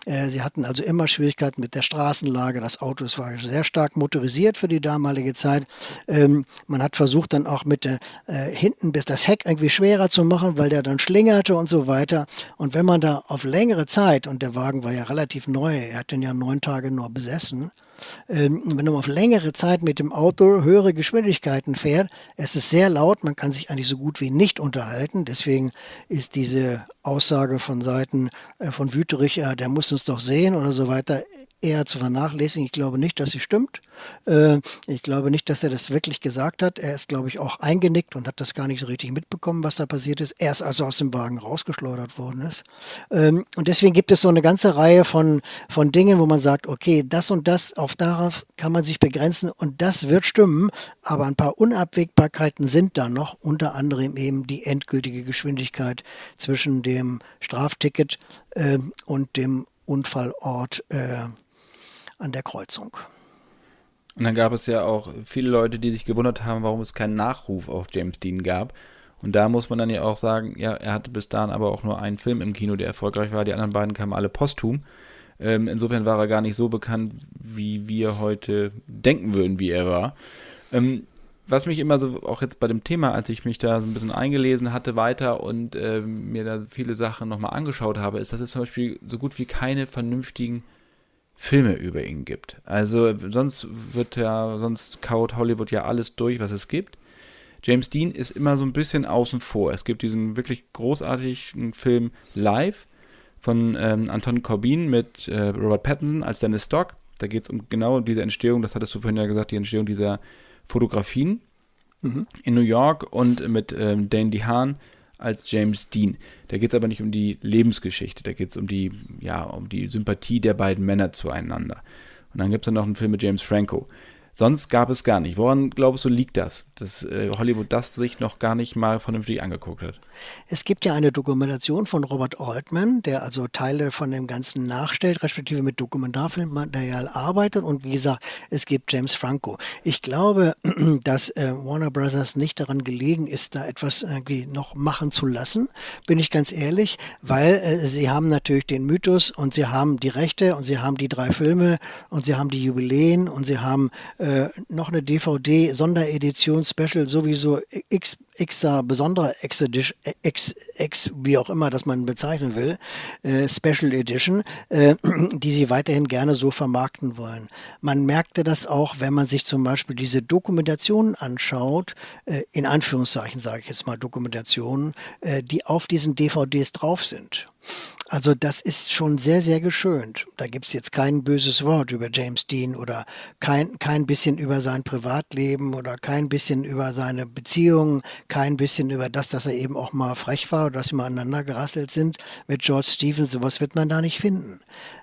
Äh, sie hatten also immer Schwierigkeiten mit der Straßenlage. Das Auto war sehr stark motorisiert für die damalige Zeit. Ähm, man hat versucht dann auch mit der, äh, hinten bis das Heck irgendwie schwerer zu machen, weil der dann schlingerte und so weiter. Und wenn man da auf längere Zeit, und der Wagen war ja relativ neu, er hat den ja neun Tage nur besessen, ähm, wenn man auf längere Zeit mit dem Auto höhere Geschwindigkeiten fährt, es ist sehr laut, man kann sich eigentlich so gut wie nicht unterhalten. Deswegen ist diese Aussage von Seiten äh, von Wüterich, ja, der muss uns doch sehen oder so weiter, eher zu vernachlässigen. Ich glaube nicht, dass sie stimmt. Äh, ich glaube nicht, dass er das wirklich gesagt hat. Er ist, glaube ich, auch eingenickt und hat das gar nicht so richtig mitbekommen, was da passiert ist. Erst als er aus dem Wagen rausgeschleudert worden ist. Ähm, und deswegen gibt es so eine ganze Reihe von, von Dingen, wo man sagt, okay, das und das, auf darauf kann man sich begrenzen und das wird stimmen. Aber ein paar Unabwägbarkeiten sind da noch, unter anderem eben die endgültige Geschwindigkeit zwischen dem Strafticket äh, und dem Unfallort äh, an der Kreuzung. Und dann gab es ja auch viele Leute, die sich gewundert haben, warum es keinen Nachruf auf James Dean gab. Und da muss man dann ja auch sagen, ja, er hatte bis dahin aber auch nur einen Film im Kino, der erfolgreich war. Die anderen beiden kamen alle posthum. Ähm, insofern war er gar nicht so bekannt, wie wir heute denken würden, wie er war. Ähm, was mich immer so, auch jetzt bei dem Thema, als ich mich da so ein bisschen eingelesen hatte weiter und äh, mir da viele Sachen nochmal angeschaut habe, ist, dass es zum Beispiel so gut wie keine vernünftigen Filme über ihn gibt. Also sonst wird ja, sonst kaut Hollywood ja alles durch, was es gibt. James Dean ist immer so ein bisschen außen vor. Es gibt diesen wirklich großartigen Film Live von ähm, Anton Corbin mit äh, Robert Pattinson als Dennis Stock. Da geht es um genau diese Entstehung, das hattest du vorhin ja gesagt, die Entstehung dieser Fotografien mhm. in New York und mit ähm, Dane DeHaan als James Dean. Da geht es aber nicht um die Lebensgeschichte, da geht es um die, ja, um die Sympathie der beiden Männer zueinander. Und dann gibt es dann noch einen Film mit James Franco. Sonst gab es gar nicht. Woran glaubst du, liegt das, dass äh, Hollywood das sich noch gar nicht mal vernünftig angeguckt hat? Es gibt ja eine Dokumentation von Robert Altman, der also Teile von dem Ganzen nachstellt, respektive mit Dokumentarfilmmaterial arbeitet. Und wie gesagt, es gibt James Franco. Ich glaube, dass äh, Warner Brothers nicht daran gelegen ist, da etwas irgendwie noch machen zu lassen, bin ich ganz ehrlich, weil äh, sie haben natürlich den Mythos und sie haben die Rechte und sie haben die drei Filme und sie haben die Jubiläen und sie haben noch eine DVD-Sonderedition Special sowieso X, Xer, besondere X, X, X, wie auch immer das man bezeichnen will, äh, Special Edition, äh, die sie weiterhin gerne so vermarkten wollen. Man merkte das auch, wenn man sich zum Beispiel diese Dokumentationen anschaut, äh, in Anführungszeichen sage ich jetzt mal Dokumentationen, äh, die auf diesen DVDs drauf sind. Also das ist schon sehr, sehr geschönt. Da gibt es jetzt kein böses Wort über James Dean oder kein, kein bisschen über sein Privatleben oder kein bisschen über seine Beziehungen, kein bisschen über das, dass er eben auch mal frech war oder dass sie mal aneinander gerasselt sind mit George Stevens. Sowas wird man da nicht finden.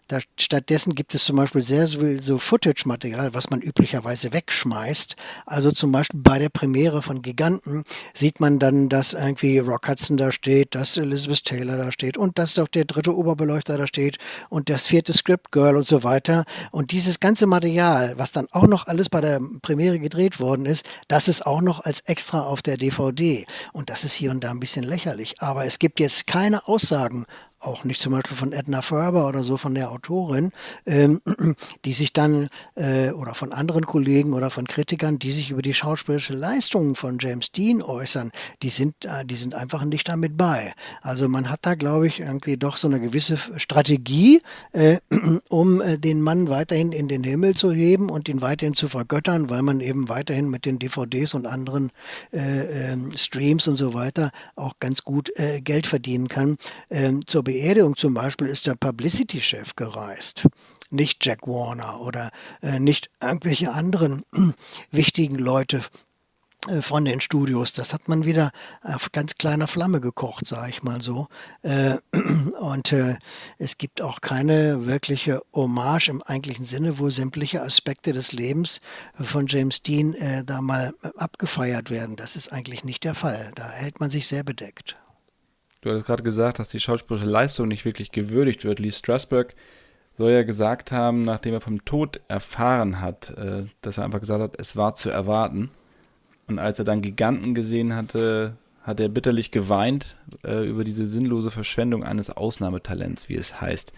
Da, stattdessen gibt es zum Beispiel sehr so Footage-Material, was man üblicherweise wegschmeißt. Also zum Beispiel bei der Premiere von Giganten sieht man dann, dass irgendwie Rock Hudson da steht, dass Elizabeth Taylor da steht und dass auch der dritte Oberbeleuchter da steht und das vierte Script Girl und so weiter. Und dieses ganze Material, was dann auch noch alles bei der Premiere gedreht worden ist, das ist auch noch als extra auf der DVD. Und das ist hier und da ein bisschen lächerlich. Aber es gibt jetzt keine Aussagen auch nicht zum Beispiel von Edna Ferber oder so, von der Autorin, ähm, die sich dann, äh, oder von anderen Kollegen oder von Kritikern, die sich über die schauspielerische Leistung von James Dean äußern, die sind, äh, die sind einfach nicht damit bei. Also man hat da, glaube ich, irgendwie doch so eine gewisse Strategie, äh, um äh, den Mann weiterhin in den Himmel zu heben und ihn weiterhin zu vergöttern, weil man eben weiterhin mit den DVDs und anderen äh, ähm, Streams und so weiter auch ganz gut äh, Geld verdienen kann. Ähm, zur Beerdigung zum Beispiel ist der Publicity-Chef gereist nicht Jack Warner oder äh, nicht irgendwelche anderen wichtigen Leute äh, von den Studios. Das hat man wieder auf ganz kleiner Flamme gekocht, sage ich mal so. Äh, und äh, es gibt auch keine wirkliche Hommage im eigentlichen Sinne, wo sämtliche Aspekte des Lebens von James Dean da mal abgefeiert werden. Das ist eigentlich nicht der Fall. Da hält man sich sehr bedeckt. Du hattest gerade gesagt, dass die schauspielerische Leistung nicht wirklich gewürdigt wird. Lee Strasberg soll ja gesagt haben, nachdem er vom Tod erfahren hat, dass er einfach gesagt hat, es war zu erwarten. Und als er dann Giganten gesehen hatte, hat er bitterlich geweint äh, über diese sinnlose Verschwendung eines Ausnahmetalents, wie es heißt.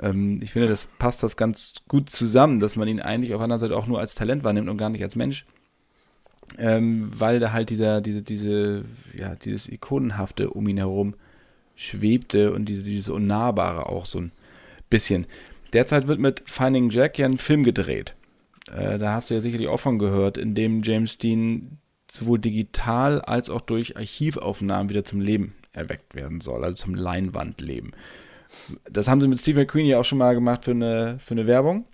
Ähm, ich finde, das passt das ganz gut zusammen, dass man ihn eigentlich auf einer Seite auch nur als Talent wahrnimmt und gar nicht als Mensch. Ähm, weil da halt dieser, diese, diese, ja, dieses Ikonenhafte um ihn herum schwebte und diese, dieses Unnahbare auch so ein bisschen. Derzeit wird mit Finding Jack ja ein Film gedreht. Äh, da hast du ja sicherlich auch von gehört, in dem James Dean sowohl digital als auch durch Archivaufnahmen wieder zum Leben erweckt werden soll, also zum Leinwandleben. Das haben sie mit Steve McQueen ja auch schon mal gemacht für eine, für eine Werbung.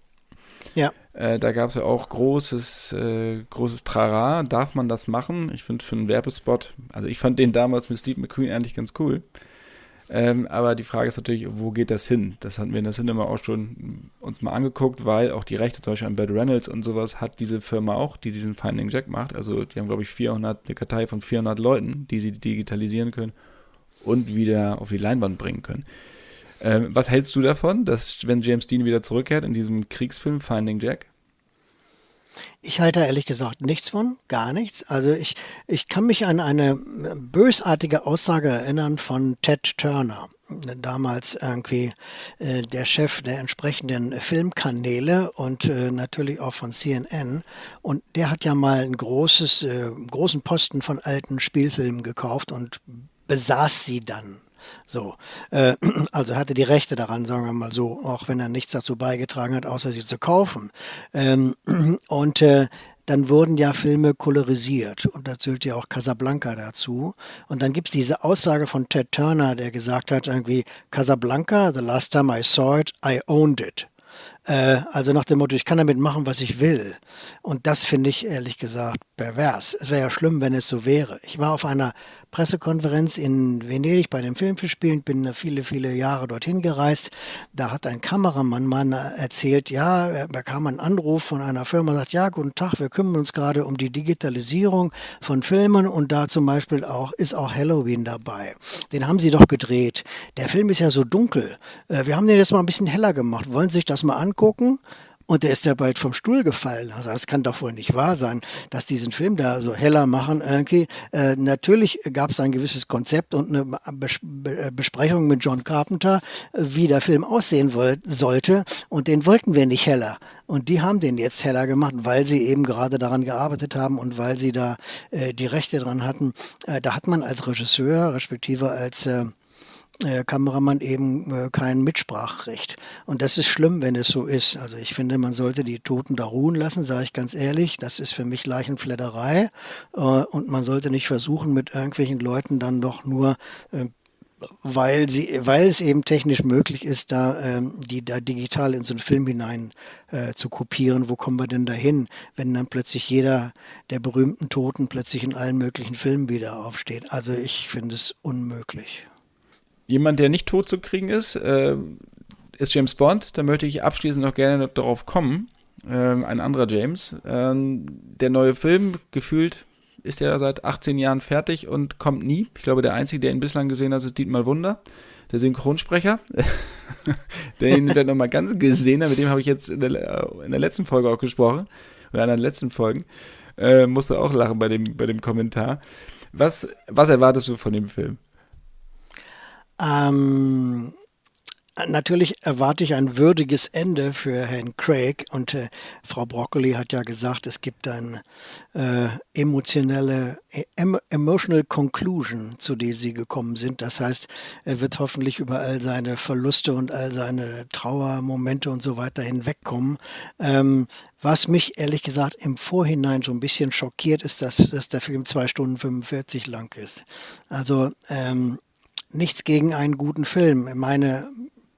Ja. Äh, da gab es ja auch großes, äh, großes Trara. Darf man das machen? Ich finde für einen Werbespot, also ich fand den damals mit Steve McQueen eigentlich ganz cool. Ähm, aber die Frage ist natürlich, wo geht das hin? Das hatten wir in der Cinema auch schon uns mal angeguckt, weil auch die Rechte zum Beispiel an Bad Reynolds und sowas hat diese Firma auch, die diesen Finding Jack macht. Also die haben, glaube ich, 400, eine Kartei von 400 Leuten, die sie digitalisieren können und wieder auf die Leinwand bringen können. Ähm, was hältst du davon, dass wenn James Dean wieder zurückkehrt in diesem Kriegsfilm Finding Jack? Ich halte ehrlich gesagt nichts von, gar nichts. Also ich, ich kann mich an eine bösartige Aussage erinnern von Ted Turner, damals irgendwie äh, der Chef der entsprechenden Filmkanäle und äh, natürlich auch von CNN. Und der hat ja mal einen großes, äh, großen Posten von alten Spielfilmen gekauft und besaß sie dann. So, äh, also hatte die Rechte daran, sagen wir mal so, auch wenn er nichts dazu beigetragen hat, außer sie zu kaufen. Ähm, und äh, dann wurden ja Filme kolorisiert und da zählt ja auch Casablanca dazu. Und dann gibt es diese Aussage von Ted Turner, der gesagt hat, irgendwie, Casablanca, the last time I saw it, I owned it. Äh, also nach dem Motto, ich kann damit machen, was ich will. Und das finde ich ehrlich gesagt pervers. Es wäre ja schlimm, wenn es so wäre. Ich war auf einer Pressekonferenz in Venedig bei den Filmfestspielen, bin viele, viele Jahre dorthin gereist. Da hat ein Kameramann mal erzählt, ja, er bekam einen Anruf von einer Firma, sagt, ja, guten Tag, wir kümmern uns gerade um die Digitalisierung von Filmen und da zum Beispiel auch ist auch Halloween dabei. Den haben sie doch gedreht. Der Film ist ja so dunkel. Äh, wir haben den jetzt mal ein bisschen heller gemacht. Wollen Sie sich das mal angucken? Und der ist ja bald vom Stuhl gefallen. Also das kann doch wohl nicht wahr sein, dass diesen Film da so heller machen irgendwie. Äh, natürlich gab es ein gewisses Konzept und eine Bes Besprechung mit John Carpenter, wie der Film aussehen sollte. Und den wollten wir nicht heller. Und die haben den jetzt heller gemacht, weil sie eben gerade daran gearbeitet haben und weil sie da äh, die Rechte dran hatten. Äh, da hat man als Regisseur, respektive als äh, Kameramann eben äh, kein Mitsprachrecht. Und das ist schlimm, wenn es so ist. Also ich finde, man sollte die Toten da ruhen lassen, sage ich ganz ehrlich. Das ist für mich Leichenfledderei. Äh, und man sollte nicht versuchen, mit irgendwelchen Leuten dann doch nur weil sie, weil es eben technisch möglich ist, da ähm, die da digital in so einen Film hinein zu kopieren. Wo kommen wir denn dahin, wenn dann plötzlich jeder der berühmten Toten plötzlich in allen möglichen Filmen wieder aufsteht? Also ich finde es unmöglich. Jemand, der nicht tot zu kriegen ist, äh, ist James Bond. Da möchte ich abschließend noch gerne darauf kommen. Ähm, ein anderer James. Ähm, der neue Film, gefühlt, ist ja seit 18 Jahren fertig und kommt nie. Ich glaube, der Einzige, der ihn bislang gesehen hat, ist Dietmar Wunder, der Synchronsprecher. der ihn dann nochmal ganz gesehen hat. Mit dem habe ich jetzt in der, in der, letzten Folge auch gesprochen. Oder in den letzten Folgen. Äh, musste auch lachen bei dem, bei dem Kommentar. Was, was erwartest du von dem Film? Ähm, natürlich erwarte ich ein würdiges Ende für Herrn Craig und äh, Frau Broccoli hat ja gesagt, es gibt eine äh, emotionelle, em emotional conclusion, zu der sie gekommen sind. Das heißt, er wird hoffentlich über all seine Verluste und all seine Trauermomente und so weiter hinwegkommen. Ähm, was mich ehrlich gesagt im Vorhinein so ein bisschen schockiert, ist, dass, dass der Film zwei Stunden 45 lang ist. Also ähm, nichts gegen einen guten Film. Meine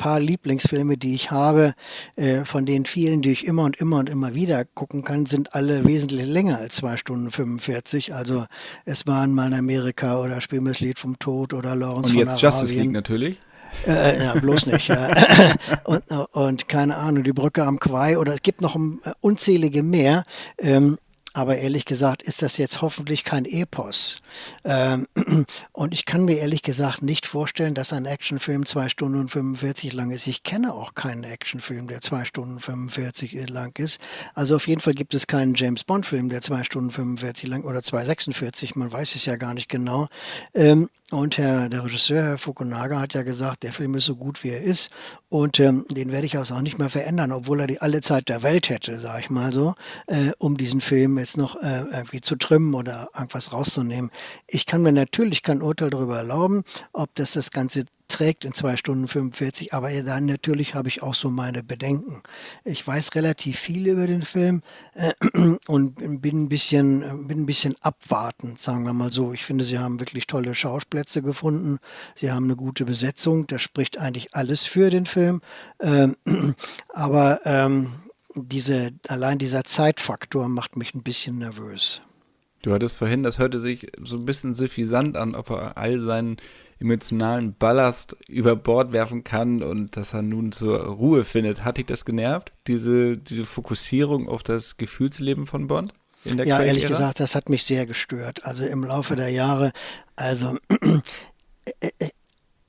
paar Lieblingsfilme, die ich habe, äh, von den vielen, die ich immer und immer und immer wieder gucken kann, sind alle wesentlich länger als zwei Stunden 45. Also es waren mal in Amerika oder Spiel Lied vom Tod oder Lawrence und von jetzt Justice League natürlich. Äh, äh, ja, bloß nicht. Ja. und, und, keine Ahnung, die Brücke am Quai oder es gibt noch äh, unzählige mehr. Ähm, aber ehrlich gesagt ist das jetzt hoffentlich kein Epos. Ähm, und ich kann mir ehrlich gesagt nicht vorstellen, dass ein Actionfilm zwei Stunden und 45 lang ist. Ich kenne auch keinen Actionfilm, der zwei Stunden 45 lang ist. Also auf jeden Fall gibt es keinen James Bond-Film, der zwei Stunden 45 lang oder 2,46, man weiß es ja gar nicht genau. Ähm, und Herr, der Regisseur, Herr Fukunaga, hat ja gesagt, der Film ist so gut, wie er ist. Und ähm, den werde ich also auch nicht mehr verändern, obwohl er die alle Zeit der Welt hätte, sage ich mal so, äh, um diesen Film jetzt noch äh, irgendwie zu trimmen oder irgendwas rauszunehmen. Ich kann mir natürlich kein Urteil darüber erlauben, ob das das Ganze trägt in zwei Stunden 45, aber dann natürlich habe ich auch so meine Bedenken. Ich weiß relativ viel über den Film äh, und bin ein bisschen, bin ein bisschen abwartend, sagen wir mal so. Ich finde, sie haben wirklich tolle Schauplätze gefunden. Sie haben eine gute Besetzung. Das spricht eigentlich alles für den Film. Ähm, aber ähm, diese, allein dieser Zeitfaktor macht mich ein bisschen nervös. Du hattest vorhin, das hörte sich so ein bisschen suffisant an, ob er all seinen emotionalen Ballast über Bord werfen kann und dass er nun zur Ruhe findet. Hat dich das genervt, diese, diese Fokussierung auf das Gefühlsleben von Bond? ja, ehrlich gesagt, das hat mich sehr gestört. Also im Laufe der Jahre, also äh, äh,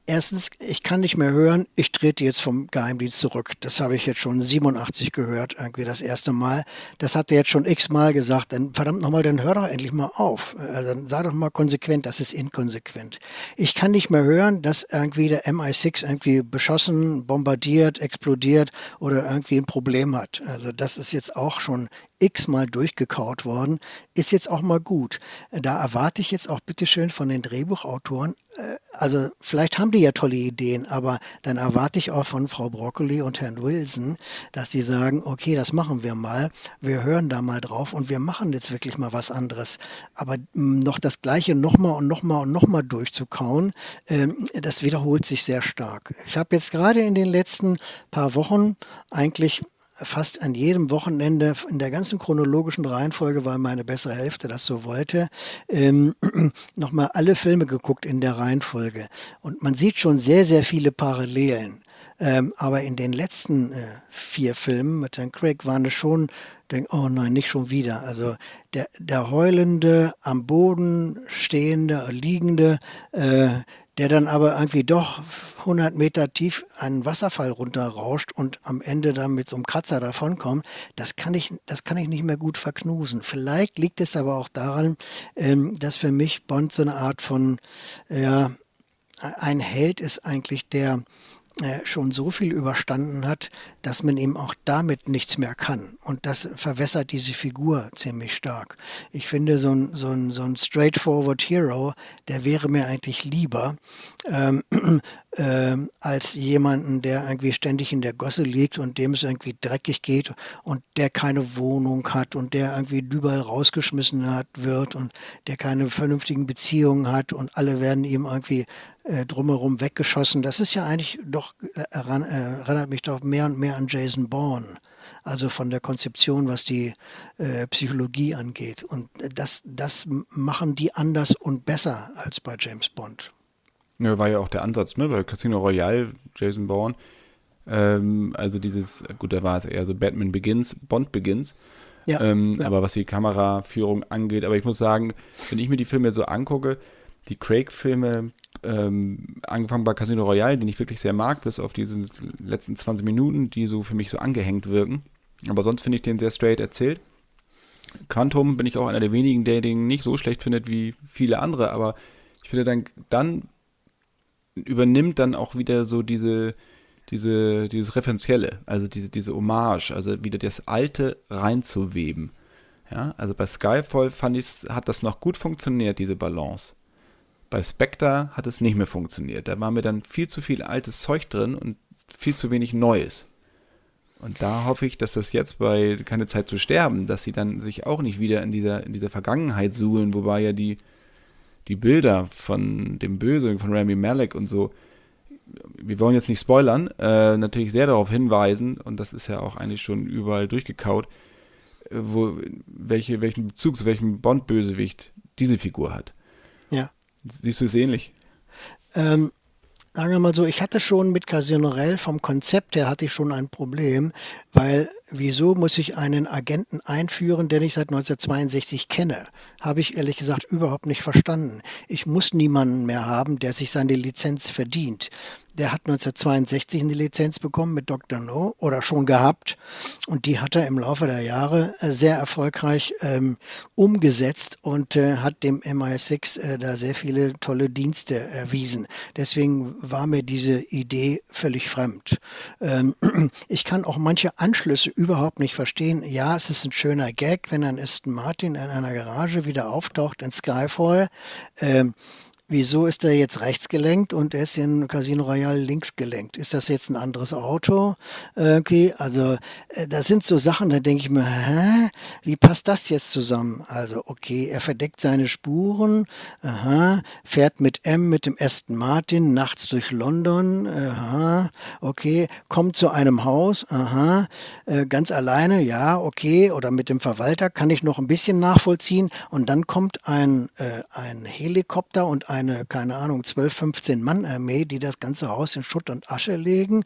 Erstens, ich kann nicht mehr hören, ich trete jetzt vom Geheimdienst zurück. Das habe ich jetzt schon 87 gehört, irgendwie das erste Mal. Das hat er jetzt schon x-mal gesagt. Dann verdammt nochmal, dann hör doch endlich mal auf. Also, dann sei doch mal konsequent, das ist inkonsequent. Ich kann nicht mehr hören, dass irgendwie der MI6 irgendwie beschossen, bombardiert, explodiert oder irgendwie ein Problem hat. Also das ist jetzt auch schon x-mal durchgekaut worden, ist jetzt auch mal gut. Da erwarte ich jetzt auch bitteschön von den Drehbuchautoren, äh, also vielleicht haben die ja tolle Ideen, aber dann erwarte ich auch von Frau Broccoli und Herrn Wilson, dass die sagen, okay, das machen wir mal, wir hören da mal drauf und wir machen jetzt wirklich mal was anderes. Aber mm, noch das Gleiche nochmal und nochmal und nochmal durchzukauen, ähm, das wiederholt sich sehr stark. Ich habe jetzt gerade in den letzten paar Wochen eigentlich fast an jedem Wochenende in der ganzen chronologischen Reihenfolge, weil meine bessere Hälfte das so wollte, ähm, nochmal alle Filme geguckt in der Reihenfolge. Und man sieht schon sehr, sehr viele Parallelen. Ähm, aber in den letzten äh, vier Filmen mit Herrn Craig waren es schon, denk, oh nein, nicht schon wieder. Also der, der heulende, am Boden stehende, liegende, äh, der dann aber irgendwie doch 100 Meter tief einen Wasserfall runterrauscht und am Ende dann mit so einem Kratzer davonkommt, das kann ich, das kann ich nicht mehr gut verknusen. Vielleicht liegt es aber auch daran, ähm, dass für mich Bond so eine Art von, ja, ein Held ist eigentlich, der schon so viel überstanden hat, dass man ihm auch damit nichts mehr kann. Und das verwässert diese Figur ziemlich stark. Ich finde, so ein, so ein, so ein straightforward Hero, der wäre mir eigentlich lieber ähm, äh, als jemanden, der irgendwie ständig in der Gosse liegt und dem es irgendwie dreckig geht und der keine Wohnung hat und der irgendwie überall rausgeschmissen hat, wird und der keine vernünftigen Beziehungen hat und alle werden ihm irgendwie äh, drumherum weggeschossen. Das ist ja eigentlich doch, äh, äh, erinnert mich doch mehr und mehr an Jason Bourne. Also von der Konzeption, was die äh, Psychologie angeht. Und das, das machen die anders und besser als bei James Bond. Ja, war ja auch der Ansatz, ne? Bei Casino Royale, Jason Bourne. Ähm, also dieses, gut, da war es eher so Batman Begins, Bond Begins. Ja, ähm, ja. Aber was die Kameraführung angeht, aber ich muss sagen, wenn ich mir die Filme so angucke, die Craig-Filme, ähm, angefangen bei Casino Royale, den ich wirklich sehr mag, bis auf diese letzten 20 Minuten, die so für mich so angehängt wirken. Aber sonst finde ich den sehr straight erzählt. Quantum bin ich auch einer der wenigen, der den nicht so schlecht findet wie viele andere, aber ich finde dann, dann übernimmt dann auch wieder so diese, diese, dieses Referenzielle, also diese, diese Hommage, also wieder das Alte reinzuweben. Ja, also bei Skyfall fand ich, hat das noch gut funktioniert, diese Balance. Bei Spectre hat es nicht mehr funktioniert. Da war mir dann viel zu viel altes Zeug drin und viel zu wenig Neues. Und da hoffe ich, dass das jetzt bei Keine Zeit zu sterben, dass sie dann sich auch nicht wieder in dieser, in dieser Vergangenheit suhlen, wobei ja die, die Bilder von dem Böse, von Rami Malek und so, wir wollen jetzt nicht spoilern, äh, natürlich sehr darauf hinweisen, und das ist ja auch eigentlich schon überall durchgekaut, äh, wo, welche, welchen Bezug zu welchem Bond-Bösewicht diese Figur hat. Ja. Siehst du es ähnlich? Ähm, sagen wir mal so, ich hatte schon mit Casino Rell vom Konzept her hatte ich schon ein Problem, weil wieso muss ich einen Agenten einführen, den ich seit 1962 kenne? Habe ich ehrlich gesagt überhaupt nicht verstanden. Ich muss niemanden mehr haben, der sich seine Lizenz verdient. Der hat 1962 eine Lizenz bekommen mit Dr. No oder schon gehabt. Und die hat er im Laufe der Jahre äh, sehr erfolgreich ähm, umgesetzt und äh, hat dem MI6 äh, da sehr viele tolle Dienste erwiesen. Deswegen war mir diese Idee völlig fremd. Ähm, ich kann auch manche Anschlüsse überhaupt nicht verstehen. Ja, es ist ein schöner Gag, wenn ein Aston Martin in einer Garage wieder auftaucht in Skyfall. Ähm, wieso ist er jetzt rechts gelenkt und er ist in Casino Royale links gelenkt? Ist das jetzt ein anderes Auto? Okay, also äh, das sind so Sachen, da denke ich mir, hä, wie passt das jetzt zusammen? Also okay, er verdeckt seine Spuren, aha, fährt mit M mit dem Aston Martin nachts durch London, aha, okay, kommt zu einem Haus, aha, äh, ganz alleine, ja, okay, oder mit dem Verwalter kann ich noch ein bisschen nachvollziehen und dann kommt ein, äh, ein Helikopter und ein eine, keine Ahnung, 12, 15 Mann Armee, die das ganze Haus in Schutt und Asche legen.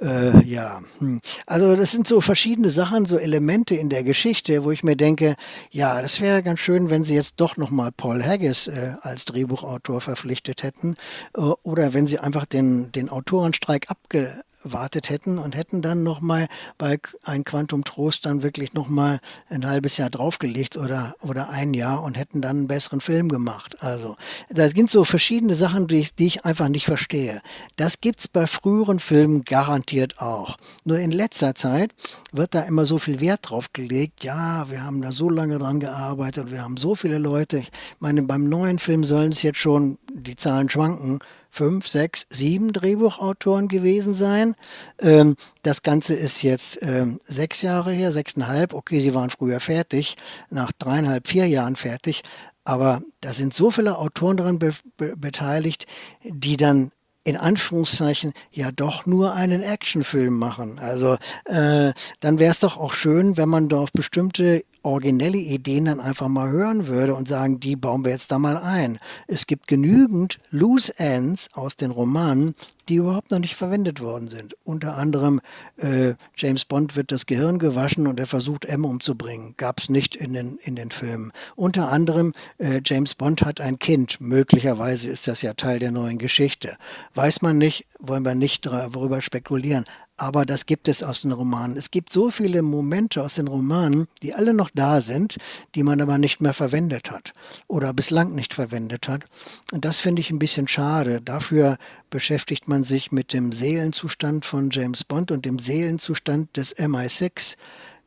Äh, ja, hm. also das sind so verschiedene Sachen, so Elemente in der Geschichte, wo ich mir denke, ja, das wäre ganz schön, wenn sie jetzt doch nochmal Paul Haggis äh, als Drehbuchautor verpflichtet hätten äh, oder wenn sie einfach den, den Autorenstreik abge wartet hätten und hätten dann nochmal bei ein Quantum Trost dann wirklich nochmal ein halbes Jahr draufgelegt oder, oder ein Jahr und hätten dann einen besseren Film gemacht. Also da sind so verschiedene Sachen, die ich, die ich einfach nicht verstehe. Das gibt es bei früheren Filmen garantiert auch. Nur in letzter Zeit wird da immer so viel Wert drauf gelegt. Ja, wir haben da so lange dran gearbeitet, wir haben so viele Leute. Ich meine, beim neuen Film sollen es jetzt schon, die Zahlen schwanken, fünf, sechs, sieben Drehbuchautoren gewesen sein. Ähm, das Ganze ist jetzt ähm, sechs Jahre her, sechseinhalb. Okay, sie waren früher fertig, nach dreieinhalb, vier Jahren fertig. Aber da sind so viele Autoren daran be be beteiligt, die dann in Anführungszeichen ja doch nur einen Actionfilm machen. Also äh, dann wäre es doch auch schön, wenn man da auf bestimmte originelle Ideen dann einfach mal hören würde und sagen, die bauen wir jetzt da mal ein. Es gibt genügend Loose Ends aus den Romanen, die überhaupt noch nicht verwendet worden sind. Unter anderem äh, James Bond wird das Gehirn gewaschen und er versucht M umzubringen. Gab es nicht in den, in den Filmen. Unter anderem äh, James Bond hat ein Kind. Möglicherweise ist das ja Teil der neuen Geschichte. Weiß man nicht, wollen wir nicht darüber spekulieren. Aber das gibt es aus den Romanen. Es gibt so viele Momente aus den Romanen, die alle noch da sind, die man aber nicht mehr verwendet hat oder bislang nicht verwendet hat. Und das finde ich ein bisschen schade. Dafür beschäftigt man sich mit dem Seelenzustand von James Bond und dem Seelenzustand des MI6.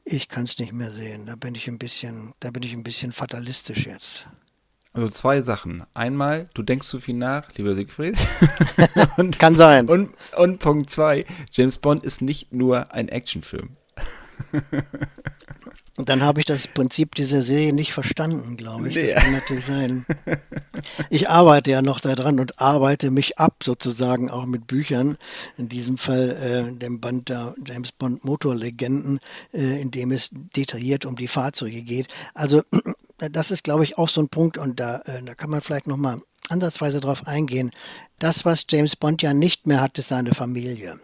Ich kann es nicht mehr sehen. Da bin ich ein bisschen, da bin ich ein bisschen fatalistisch jetzt. Also zwei Sachen. Einmal, du denkst zu viel nach, lieber Siegfried. und, Kann sein. Und, und Punkt zwei, James Bond ist nicht nur ein Actionfilm. Und dann habe ich das Prinzip dieser Serie nicht verstanden, glaube ich. Das kann natürlich sein. Ich arbeite ja noch daran und arbeite mich ab, sozusagen auch mit Büchern. In diesem Fall äh, dem Band der James Bond Motorlegenden, äh, in dem es detailliert um die Fahrzeuge geht. Also das ist, glaube ich, auch so ein Punkt und da, äh, da kann man vielleicht nochmal ansatzweise drauf eingehen. Das, was James Bond ja nicht mehr hat, ist seine Familie.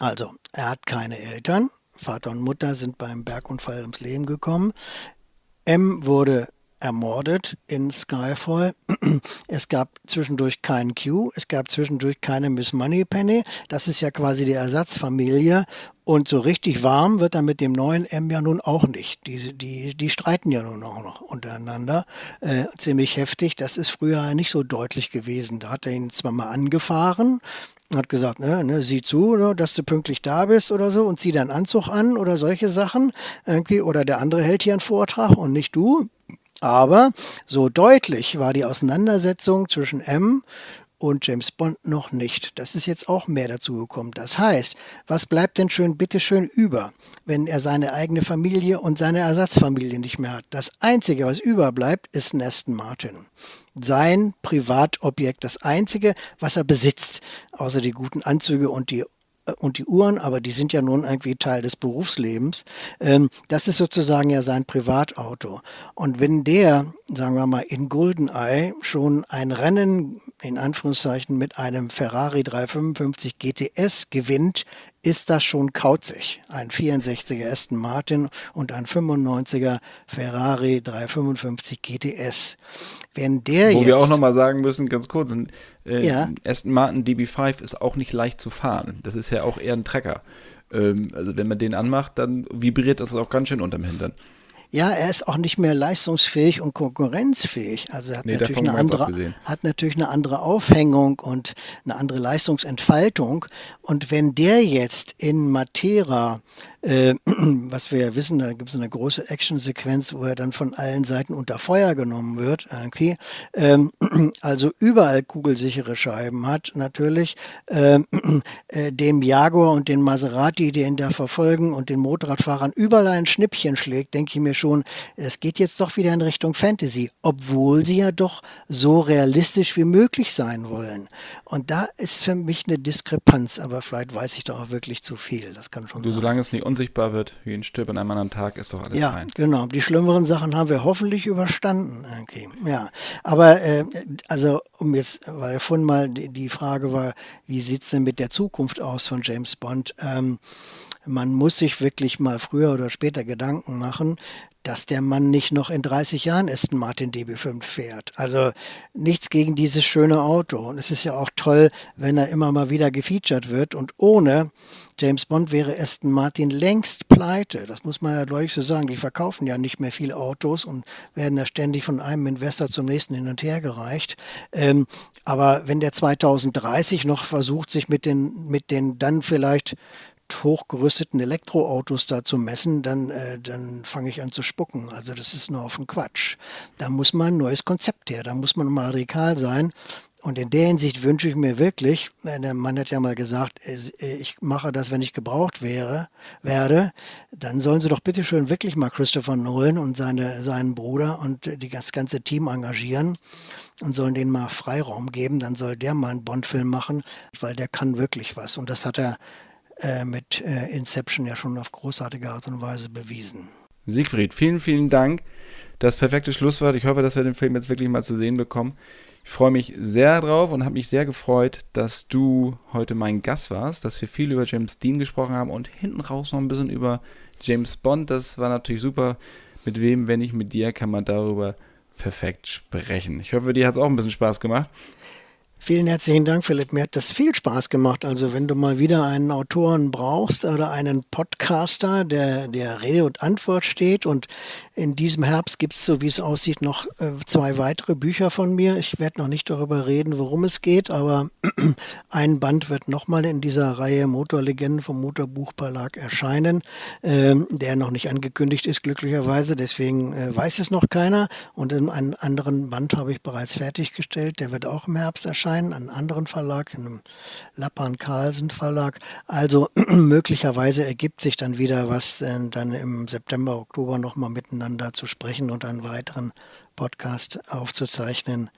Also, er hat keine Eltern, Vater und Mutter sind beim Bergunfall ums Leben gekommen. M wurde ermordet in Skyfall. es gab zwischendurch keinen Q, es gab zwischendurch keine Miss Moneypenny. Das ist ja quasi die Ersatzfamilie. Und so richtig warm wird er mit dem neuen M ja nun auch nicht. Die, die, die streiten ja nun auch noch untereinander. Äh, ziemlich heftig. Das ist früher nicht so deutlich gewesen. Da hat er ihn zwar mal angefahren, hat gesagt, ne, ne, sieh zu, ne, dass du pünktlich da bist oder so und zieh deinen Anzug an oder solche Sachen. Irgendwie, oder der andere hält hier einen Vortrag und nicht du. Aber so deutlich war die Auseinandersetzung zwischen M und James Bond noch nicht. Das ist jetzt auch mehr dazu gekommen. Das heißt, was bleibt denn schön, bitteschön über, wenn er seine eigene Familie und seine Ersatzfamilie nicht mehr hat? Das Einzige, was überbleibt, ist Neston Martin. Sein Privatobjekt, das Einzige, was er besitzt, außer die guten Anzüge und die äh, und die Uhren, aber die sind ja nun irgendwie Teil des Berufslebens. Ähm, das ist sozusagen ja sein Privatauto. Und wenn der, sagen wir mal, in Goldeneye schon ein Rennen in Anführungszeichen mit einem Ferrari 355 GTS gewinnt, ist das schon kauzig. Ein 64er Aston Martin und ein 95er Ferrari 355 GTS. Wenn der Wo jetzt, wir auch nochmal sagen müssen, ganz kurz, äh, ja. Aston Martin DB5 ist auch nicht leicht zu fahren. Das ist ja auch eher ein Trecker. Ähm, also wenn man den anmacht, dann vibriert das auch ganz schön unterm Hintern. Ja, er ist auch nicht mehr leistungsfähig und konkurrenzfähig. Also er hat, nee, natürlich, eine andere, hat natürlich eine andere Aufhängung und eine andere Leistungsentfaltung. Und wenn der jetzt in Matera äh, was wir ja wissen, da gibt es eine große Actionsequenz, wo er dann von allen Seiten unter Feuer genommen wird. Okay. Ähm, also überall kugelsichere Scheiben hat, natürlich. Ähm, äh, dem Jaguar und den Maserati, die ihn da verfolgen und den Motorradfahrern überall ein Schnippchen schlägt, denke ich mir schon, es geht jetzt doch wieder in Richtung Fantasy, obwohl sie ja doch so realistisch wie möglich sein wollen. Und da ist für mich eine Diskrepanz, aber vielleicht weiß ich doch auch wirklich zu viel. Das kann schon du, sein. Solange es nicht unsichtbar wird, wie ein Stipp an einem anderen Tag, ist doch alles ja, fein. genau. Die schlimmeren Sachen haben wir hoffentlich überstanden. Okay. Ja, aber äh, also um jetzt, weil vorhin mal die, die Frage war, wie sieht es denn mit der Zukunft aus von James Bond? Ähm, man muss sich wirklich mal früher oder später Gedanken machen, dass der Mann nicht noch in 30 Jahren Aston Martin DB5 fährt. Also nichts gegen dieses schöne Auto. Und es ist ja auch toll, wenn er immer mal wieder gefeatured wird. Und ohne James Bond wäre Aston Martin längst pleite. Das muss man ja deutlich so sagen. Die verkaufen ja nicht mehr viele Autos und werden da ständig von einem Investor zum nächsten hin und her gereicht. Ähm, aber wenn der 2030 noch versucht, sich mit den, mit den dann vielleicht hochgerüsteten Elektroautos da zu messen, dann, äh, dann fange ich an zu spucken. Also das ist nur auf den Quatsch. Da muss man ein neues Konzept her, da muss man mal radikal sein. Und in der Hinsicht wünsche ich mir wirklich, äh, der Mann hat ja mal gesagt, äh, ich mache das, wenn ich gebraucht wäre, werde, dann sollen sie doch bitte schön wirklich mal Christopher Nolan und seine, seinen Bruder und das ganze Team engagieren und sollen denen mal Freiraum geben. Dann soll der mal einen Bond-Film machen, weil der kann wirklich was. Und das hat er äh, mit äh, Inception ja schon auf großartige Art und Weise bewiesen. Siegfried, vielen, vielen Dank. Das perfekte Schlusswort. Ich hoffe, dass wir den Film jetzt wirklich mal zu sehen bekommen. Ich freue mich sehr drauf und habe mich sehr gefreut, dass du heute mein Gast warst, dass wir viel über James Dean gesprochen haben und hinten raus noch ein bisschen über James Bond. Das war natürlich super. Mit wem, wenn nicht mit dir, kann man darüber perfekt sprechen. Ich hoffe, dir hat es auch ein bisschen Spaß gemacht. Vielen herzlichen Dank, Philipp. Mir hat das viel Spaß gemacht. Also wenn du mal wieder einen Autoren brauchst oder einen Podcaster, der der Rede und Antwort steht und in diesem Herbst gibt es, so wie es aussieht, noch äh, zwei weitere Bücher von mir. Ich werde noch nicht darüber reden, worum es geht, aber ein Band wird nochmal in dieser Reihe Motorlegenden vom Motorbuchverlag erscheinen, ähm, der noch nicht angekündigt ist, glücklicherweise. Deswegen äh, weiß es noch keiner. Und einen anderen Band habe ich bereits fertiggestellt. Der wird auch im Herbst erscheinen, einen anderen Verlag, in einem Lappan Carlsen Verlag. Also möglicherweise ergibt sich dann wieder was äh, dann im September, Oktober nochmal miteinander miteinander zu sprechen und einen weiteren Podcast aufzuzeichnen.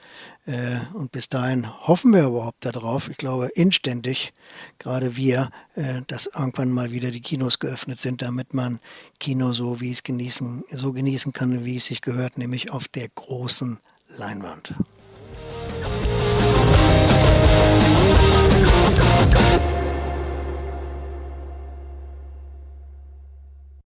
Äh, und bis dahin hoffen wir überhaupt darauf, ich glaube inständig, gerade wir, äh, dass irgendwann mal wieder die Kinos geöffnet sind, damit man Kino so, wie es genießen, so genießen kann, wie es sich gehört, nämlich auf der großen Leinwand.